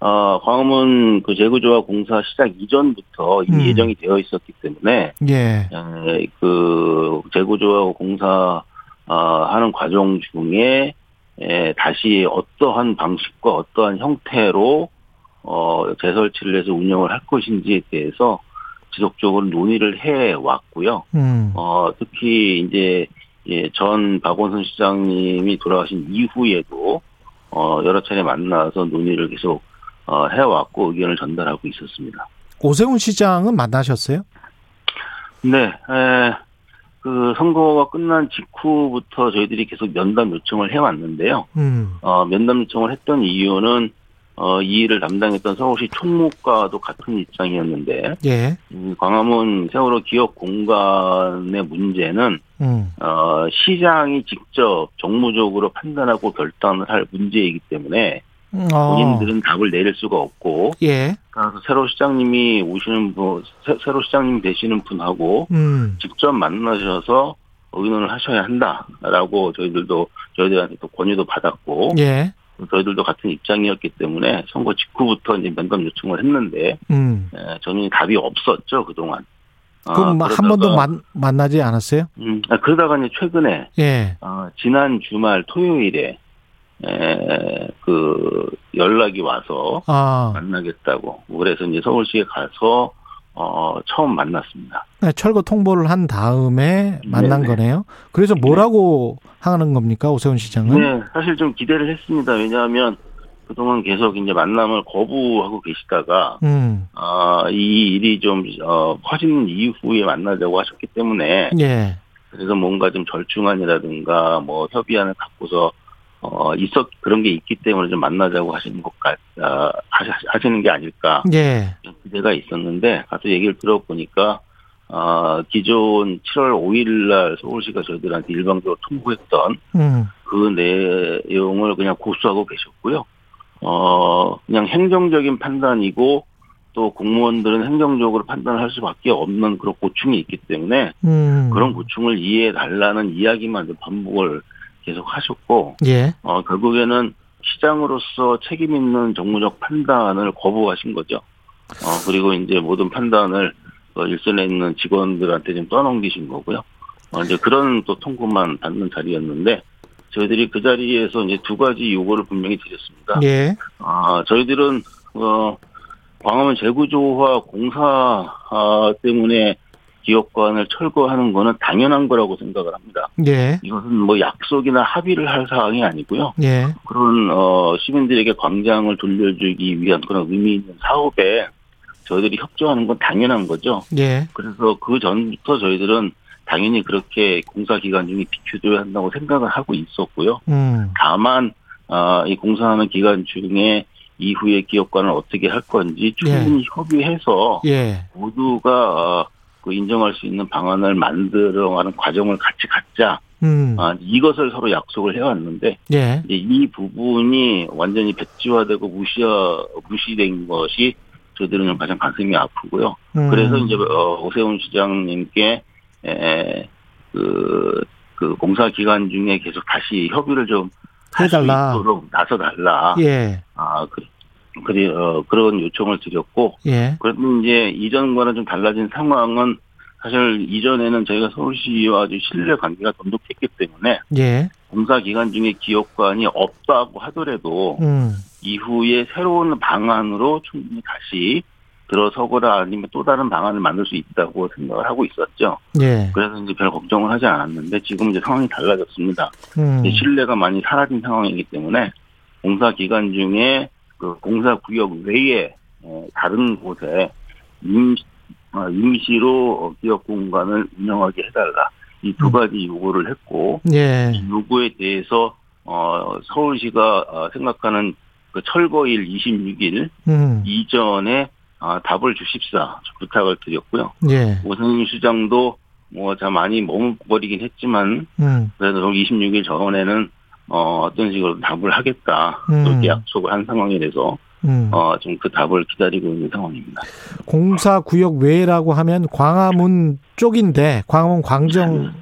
어, 광화문 그 재구조화 공사 시작 이전부터 이미 음. 예정이 되어 있었기 때문에 예. 에, 그 재구조화 공사 어, 하는 과정 중에 에, 다시 어떠한 방식과 어떠한 형태로 어, 재설치를 해서 운영을 할 것인지에 대해서 지속적으로 논의를 해 왔고요. 음. 어, 특히 이제 예, 전 박원순 시장님이 돌아가신 이후에도 어, 여러 차례 만나서 논의를 계속 어, 해왔고 의견을 전달하고 있었습니다. 오세훈 시장은 만나셨어요? 네, 에, 그 선거가 끝난 직후부터 저희들이 계속 면담 요청을 해왔는데요. 음. 어, 면담 요청을 했던 이유는 어, 이 일을 담당했던 서울시 총무과도 같은 입장이었는데 예. 이 광화문 세월호 기업 공간의 문제는 음. 어, 시장이 직접 정무적으로 판단하고 결단을 할 문제이기 때문에 음, 어. 본인들은 답을 내릴 수가 없고 예. 그래서 새로 시장님이 오시는 분, 새- 새로 시장님 되시는 분하고 음. 직접 만나셔서 의논을 하셔야 한다라고 저희들도 저희들한테 또 권유도 받았고 예. 저희들도 같은 입장이었기 때문에 선거 직후부터 이제 면담 요청을 했는데 음. 에, 저는 답이 없었죠 그 동안. 아, 그럼 한 그러다가, 번도 만, 만나지 않았어요? 음, 아, 그러다가 이제 최근에 예. 어, 지난 주말 토요일에 에, 그 연락이 와서 아. 만나겠다고 그래서 이제 서울시에 가서 어, 처음 만났습니다. 네, 철거 통보를 한 다음에 만난 네네. 거네요. 그래서 뭐라고 하는 겁니까, 오세훈 시장은? 네, 사실 좀 기대를 했습니다. 왜냐하면 그동안 계속 이제 만남을 거부하고 계시다가 음. 아, 이 일이 좀 어, 퍼지는 이후에 만나자고 하셨기 때문에 예. 그래서 뭔가 좀 절충안이라든가 뭐 협의안을 갖고서 어 있었 그런 게 있기 때문에 좀 만나자고 하시는 것 같, 아, 하시- 하시는 게 아닐까 예. 좀 기대가 있었는데 가서 얘기를 들어보니까 아 기존 7월 5일 날 서울시가 저희들한테 일방적으로 통보했던 음. 그 내용을 그냥 고수하고 계셨고요. 어 그냥 행정적인 판단이고 또 공무원들은 행정적으로 판단을 할 수밖에 없는 그런 고충이 있기 때문에 음. 그런 고충을 이해해 달라는 이야기만 좀 반복을 계속 하셨고 예. 어 결국에는 시장으로서 책임 있는 정무적 판단을 거부하신 거죠. 어 그리고 이제 모든 판단을 어, 일선에 있는 직원들한테 좀 떠넘기신 거고요. 어 이제 그런 또 통보만 받는 자리였는데 저희들이 그 자리에서 이제 두 가지 요구를 분명히 드렸습니다. 예. 아, 저희들은, 어, 광화문 재구조화 공사, 아, 때문에 기업관을 철거하는 거는 당연한 거라고 생각을 합니다. 예. 이것은 뭐 약속이나 합의를 할 사항이 아니고요. 예. 그런, 어, 시민들에게 광장을 돌려주기 위한 그런 의미 있는 사업에 저희들이 협조하는 건 당연한 거죠. 예. 그래서 그 전부터 저희들은 당연히 그렇게 공사 기간 중에 비켜줘야 한다고 생각을 하고 있었고요. 음. 다만 아, 이 공사하는 기간 중에 이후에 기업과는 어떻게 할 건지 충분히 협의해서 예. 모두가 어, 그 인정할 수 있는 방안을 만들어가는 과정을 같이 갖자. 음. 아, 이것을 서로 약속을 해왔는데 예. 이 부분이 완전히 백지화되고 무시 무시된 것이 저희들은 좀 가장 가슴이 아프고요. 음. 그래서 이제 어, 오세훈 시장님께 에, 그, 그 공사 기간 중에 계속 다시 협의를 좀 해달라. 있도록 나서 달라. 예. 아, 그, 그래, 어, 그런 요청을 드렸고, 예. 그런데 이제 이전과는 좀 달라진 상황은 사실 이전에는 저희가 서울시와 아주 신뢰 관계가 돈독했기 때문에 예. 공사 기간 중에 기업관이 없다고 하더라도 음. 이후에 새로운 방안으로 충분히 다시 들어서거나 아니면 또 다른 방안을 만들 수 있다고 생각을 하고 있었죠. 예. 그래서 이제 별 걱정을 하지 않았는데 지금 이제 상황이 달라졌습니다. 음. 신뢰가 많이 사라진 상황이기 때문에 공사 기간 중에 그 공사 구역 외에 어, 다른 곳에 임, 어, 임시로 어, 기업 공간을 운영하게 해달라 이 두 가지 요구를 했고 예. 이 요구에 대해서 어, 서울시가 어, 생각하는 그 철거일 26일 음. 이전에 아, 답을 주십사 부탁을 드렸고요. 예. 오승희 시장도 뭐자 많이 머뭇거리긴 했지만 음. 그래도 26일 전에는 어, 어떤 식으로 답을 하겠다 음. 그렇게 약속을 한 상황이라서 음. 어, 좀 그 답을 기다리고 있는 상황입니다. 공사 구역 외라고 하면 광화문 쪽인데 광화문 광정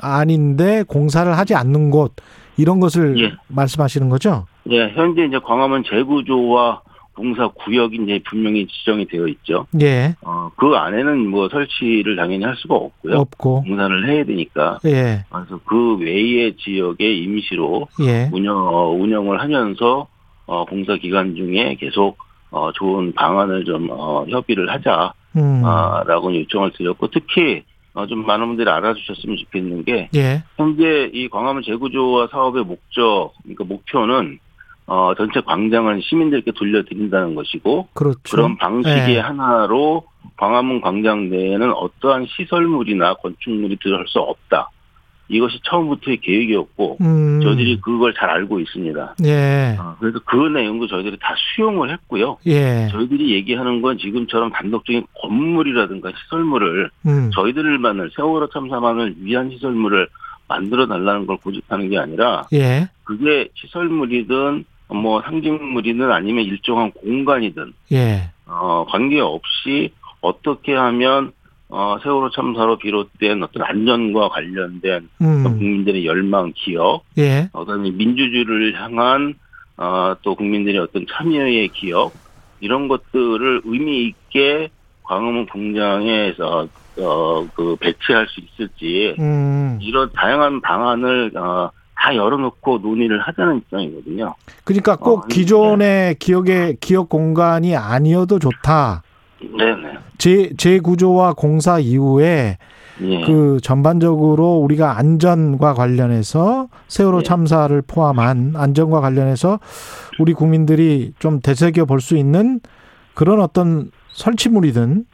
아닌데 공사를 하지 않는 곳 이런 것을 예. 말씀하시는 거죠? 예, 현재 이제 광화문 재구조와 공사 구역이 이제 분명히 지정이 되어 있죠. 예. 어, 그 안에는 뭐 설치를 당연히 할 수가 없고요. 없고. 공사를 해야 되니까. 예. 그래서 그 외의 지역에 임시로 예. 운영 어, 운영을 하면서 어, 공사 기간 중에 계속 어, 좋은 방안을 좀 어, 협의를 하자라고 음. 요청을 드렸고 특히 어, 좀 많은 분들이 알아주셨으면 좋겠는 게 예. 현재 이 광화문 재구조화 사업의 목적, 그러니까 목표는 어, 전체 광장을 시민들께 돌려드린다는 것이고 그렇죠. 그런 방식의 예. 하나로 광화문 광장 내에는 어떠한 시설물이나 건축물이 들어갈 수 없다. 이것이 처음부터의 계획이었고 음. 저희들이 그걸 잘 알고 있습니다. 예. 어, 그래서 그 내용도 저희들이 다 수용을 했고요. 예. 저희들이 얘기하는 건 지금처럼 단독적인 건물이라든가 시설물을 음. 저희들만을 세월호 참사만을 위한 시설물을 만들어 달라는 걸 고집하는 게 아니라 예. 그게 시설물이든 뭐 상징물이든 아니면 일정한 공간이든 예. 어 관계없이 어떻게 하면 어 세월호 참사로 비롯된 어떤 안전과 관련된 음. 국민들의 열망 기억 예. 어, 그다음에 민주주의를 향한 어, 또 국민들의 어떤 참여의 기억 이런 것들을 의미 있게 광화문 공장에서 어, 그 배치할 수 있을지 음. 이런 다양한 방안을 어, 다 열어놓고 논의를 하자는 입장이거든요. 그러니까 꼭 어, 기존의 기억의 기억 공간이 아니어도 좋다. 네네. 재 재구조와 공사 이후에 예. 그 전반적으로 우리가 안전과 관련해서 세월호 예. 참사를 포함한 안전과 관련해서 우리 국민들이 좀 되새겨 볼 수 있는 그런 어떤 설치물이든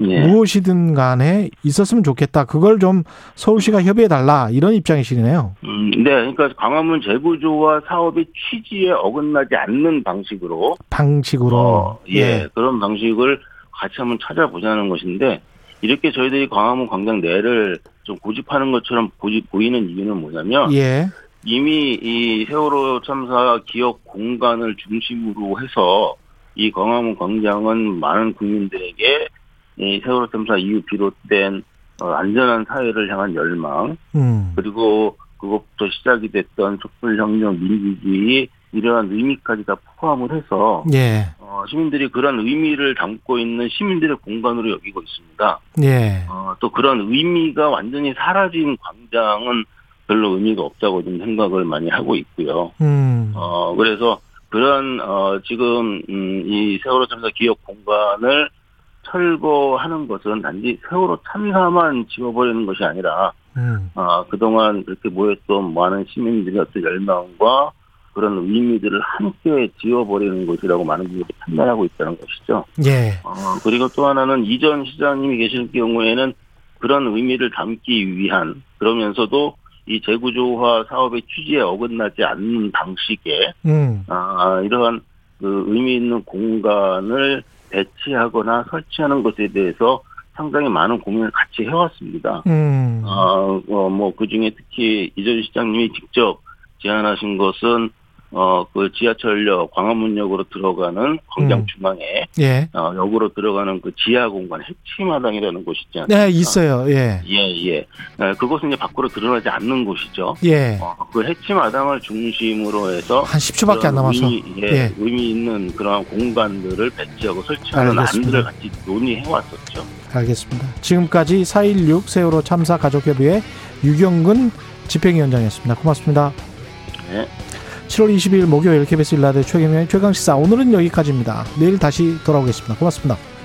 예. 무엇이든 간에 있었으면 좋겠다. 그걸 좀 서울시가 협의해 달라 이런 입장이시네요. 음, 네, 그러니까 광화문 재구조와 사업의 취지에 어긋나지 않는 방식으로 방식으로 어, 예, 그런 방식을 같이 한번 찾아보자는 것인데 이렇게 저희들이 광화문 광장 내를 좀 고집하는 것처럼 고집 보이는 이유는 뭐냐면 예. 이미 이 세월호 참사 기억 공간을 중심으로 해서 이 광화문 광장은 많은 국민들에게 이 세월호 참사 이후 비롯된 어, 안전한 사회를 향한 열망 음. 그리고 그것부터 시작이 됐던 촛불혁명 민주주의 이러한 의미까지 다 포함을 해서 예. 어, 시민들이 그런 의미를 담고 있는 시민들의 공간으로 여기고 있습니다. 예. 어, 또 그런 의미가 완전히 사라진 광장은 별로 의미가 없다고 좀 생각을 많이 하고 있고요. 음. 어, 그래서 그런, 어, 지금, 음, 이 세월호 참사 기억 공간을 철거하는 것은 단지 세월호 참사만 지워버리는 것이 아니라, 음. 어, 그동안 그렇게 모였던 많은 시민들의 어떤 열망과 그런 의미들을 함께 지워버리는 것이라고 많은 분들이 판단하고 있다는 것이죠. 예. 어, 그리고 또 하나는 이전 시장님이 계실 경우에는 그런 의미를 담기 위한 그러면서도 이 재구조화 사업의 취지에 어긋나지 않는 방식의 음. 아, 이러한 그 의미 있는 공간을 배치하거나 설치하는 것에 대해서 상당히 많은 고민을 같이 해왔습니다. 음. 어, 어, 뭐, 그 중에 특히 이전 시장님이 직접 제안하신 것은, 어, 그 지하철역 광화문역으로 들어가는 광장 음. 중앙에, 예. 어, 역으로 들어가는 그 지하 공간, 해치마당이라는 곳이 있지 않습니까? 네, 있어요. 예. 예, 예. 어, 그곳은 이제 밖으로 드러나지 않는 곳이죠. 예. 어, 그 해치마당을 중심으로 해서 한 10초밖에 안 남아서. 의미, 예, 예. 의미 있는 그런 공간들을 배치하고 설치하는. 안들을 같이 논의해 왔었죠. 알겠습니다. 지금까지 4.16 세월호 참사 가족협의회 유경근 집행위원장이었습니다. 고맙습니다. 네. 7월 20일 목요일 KBS 일라드 최경영의 최강시사 오늘은 여기까지입니다. 내일 다시 돌아오겠습니다. 고맙습니다.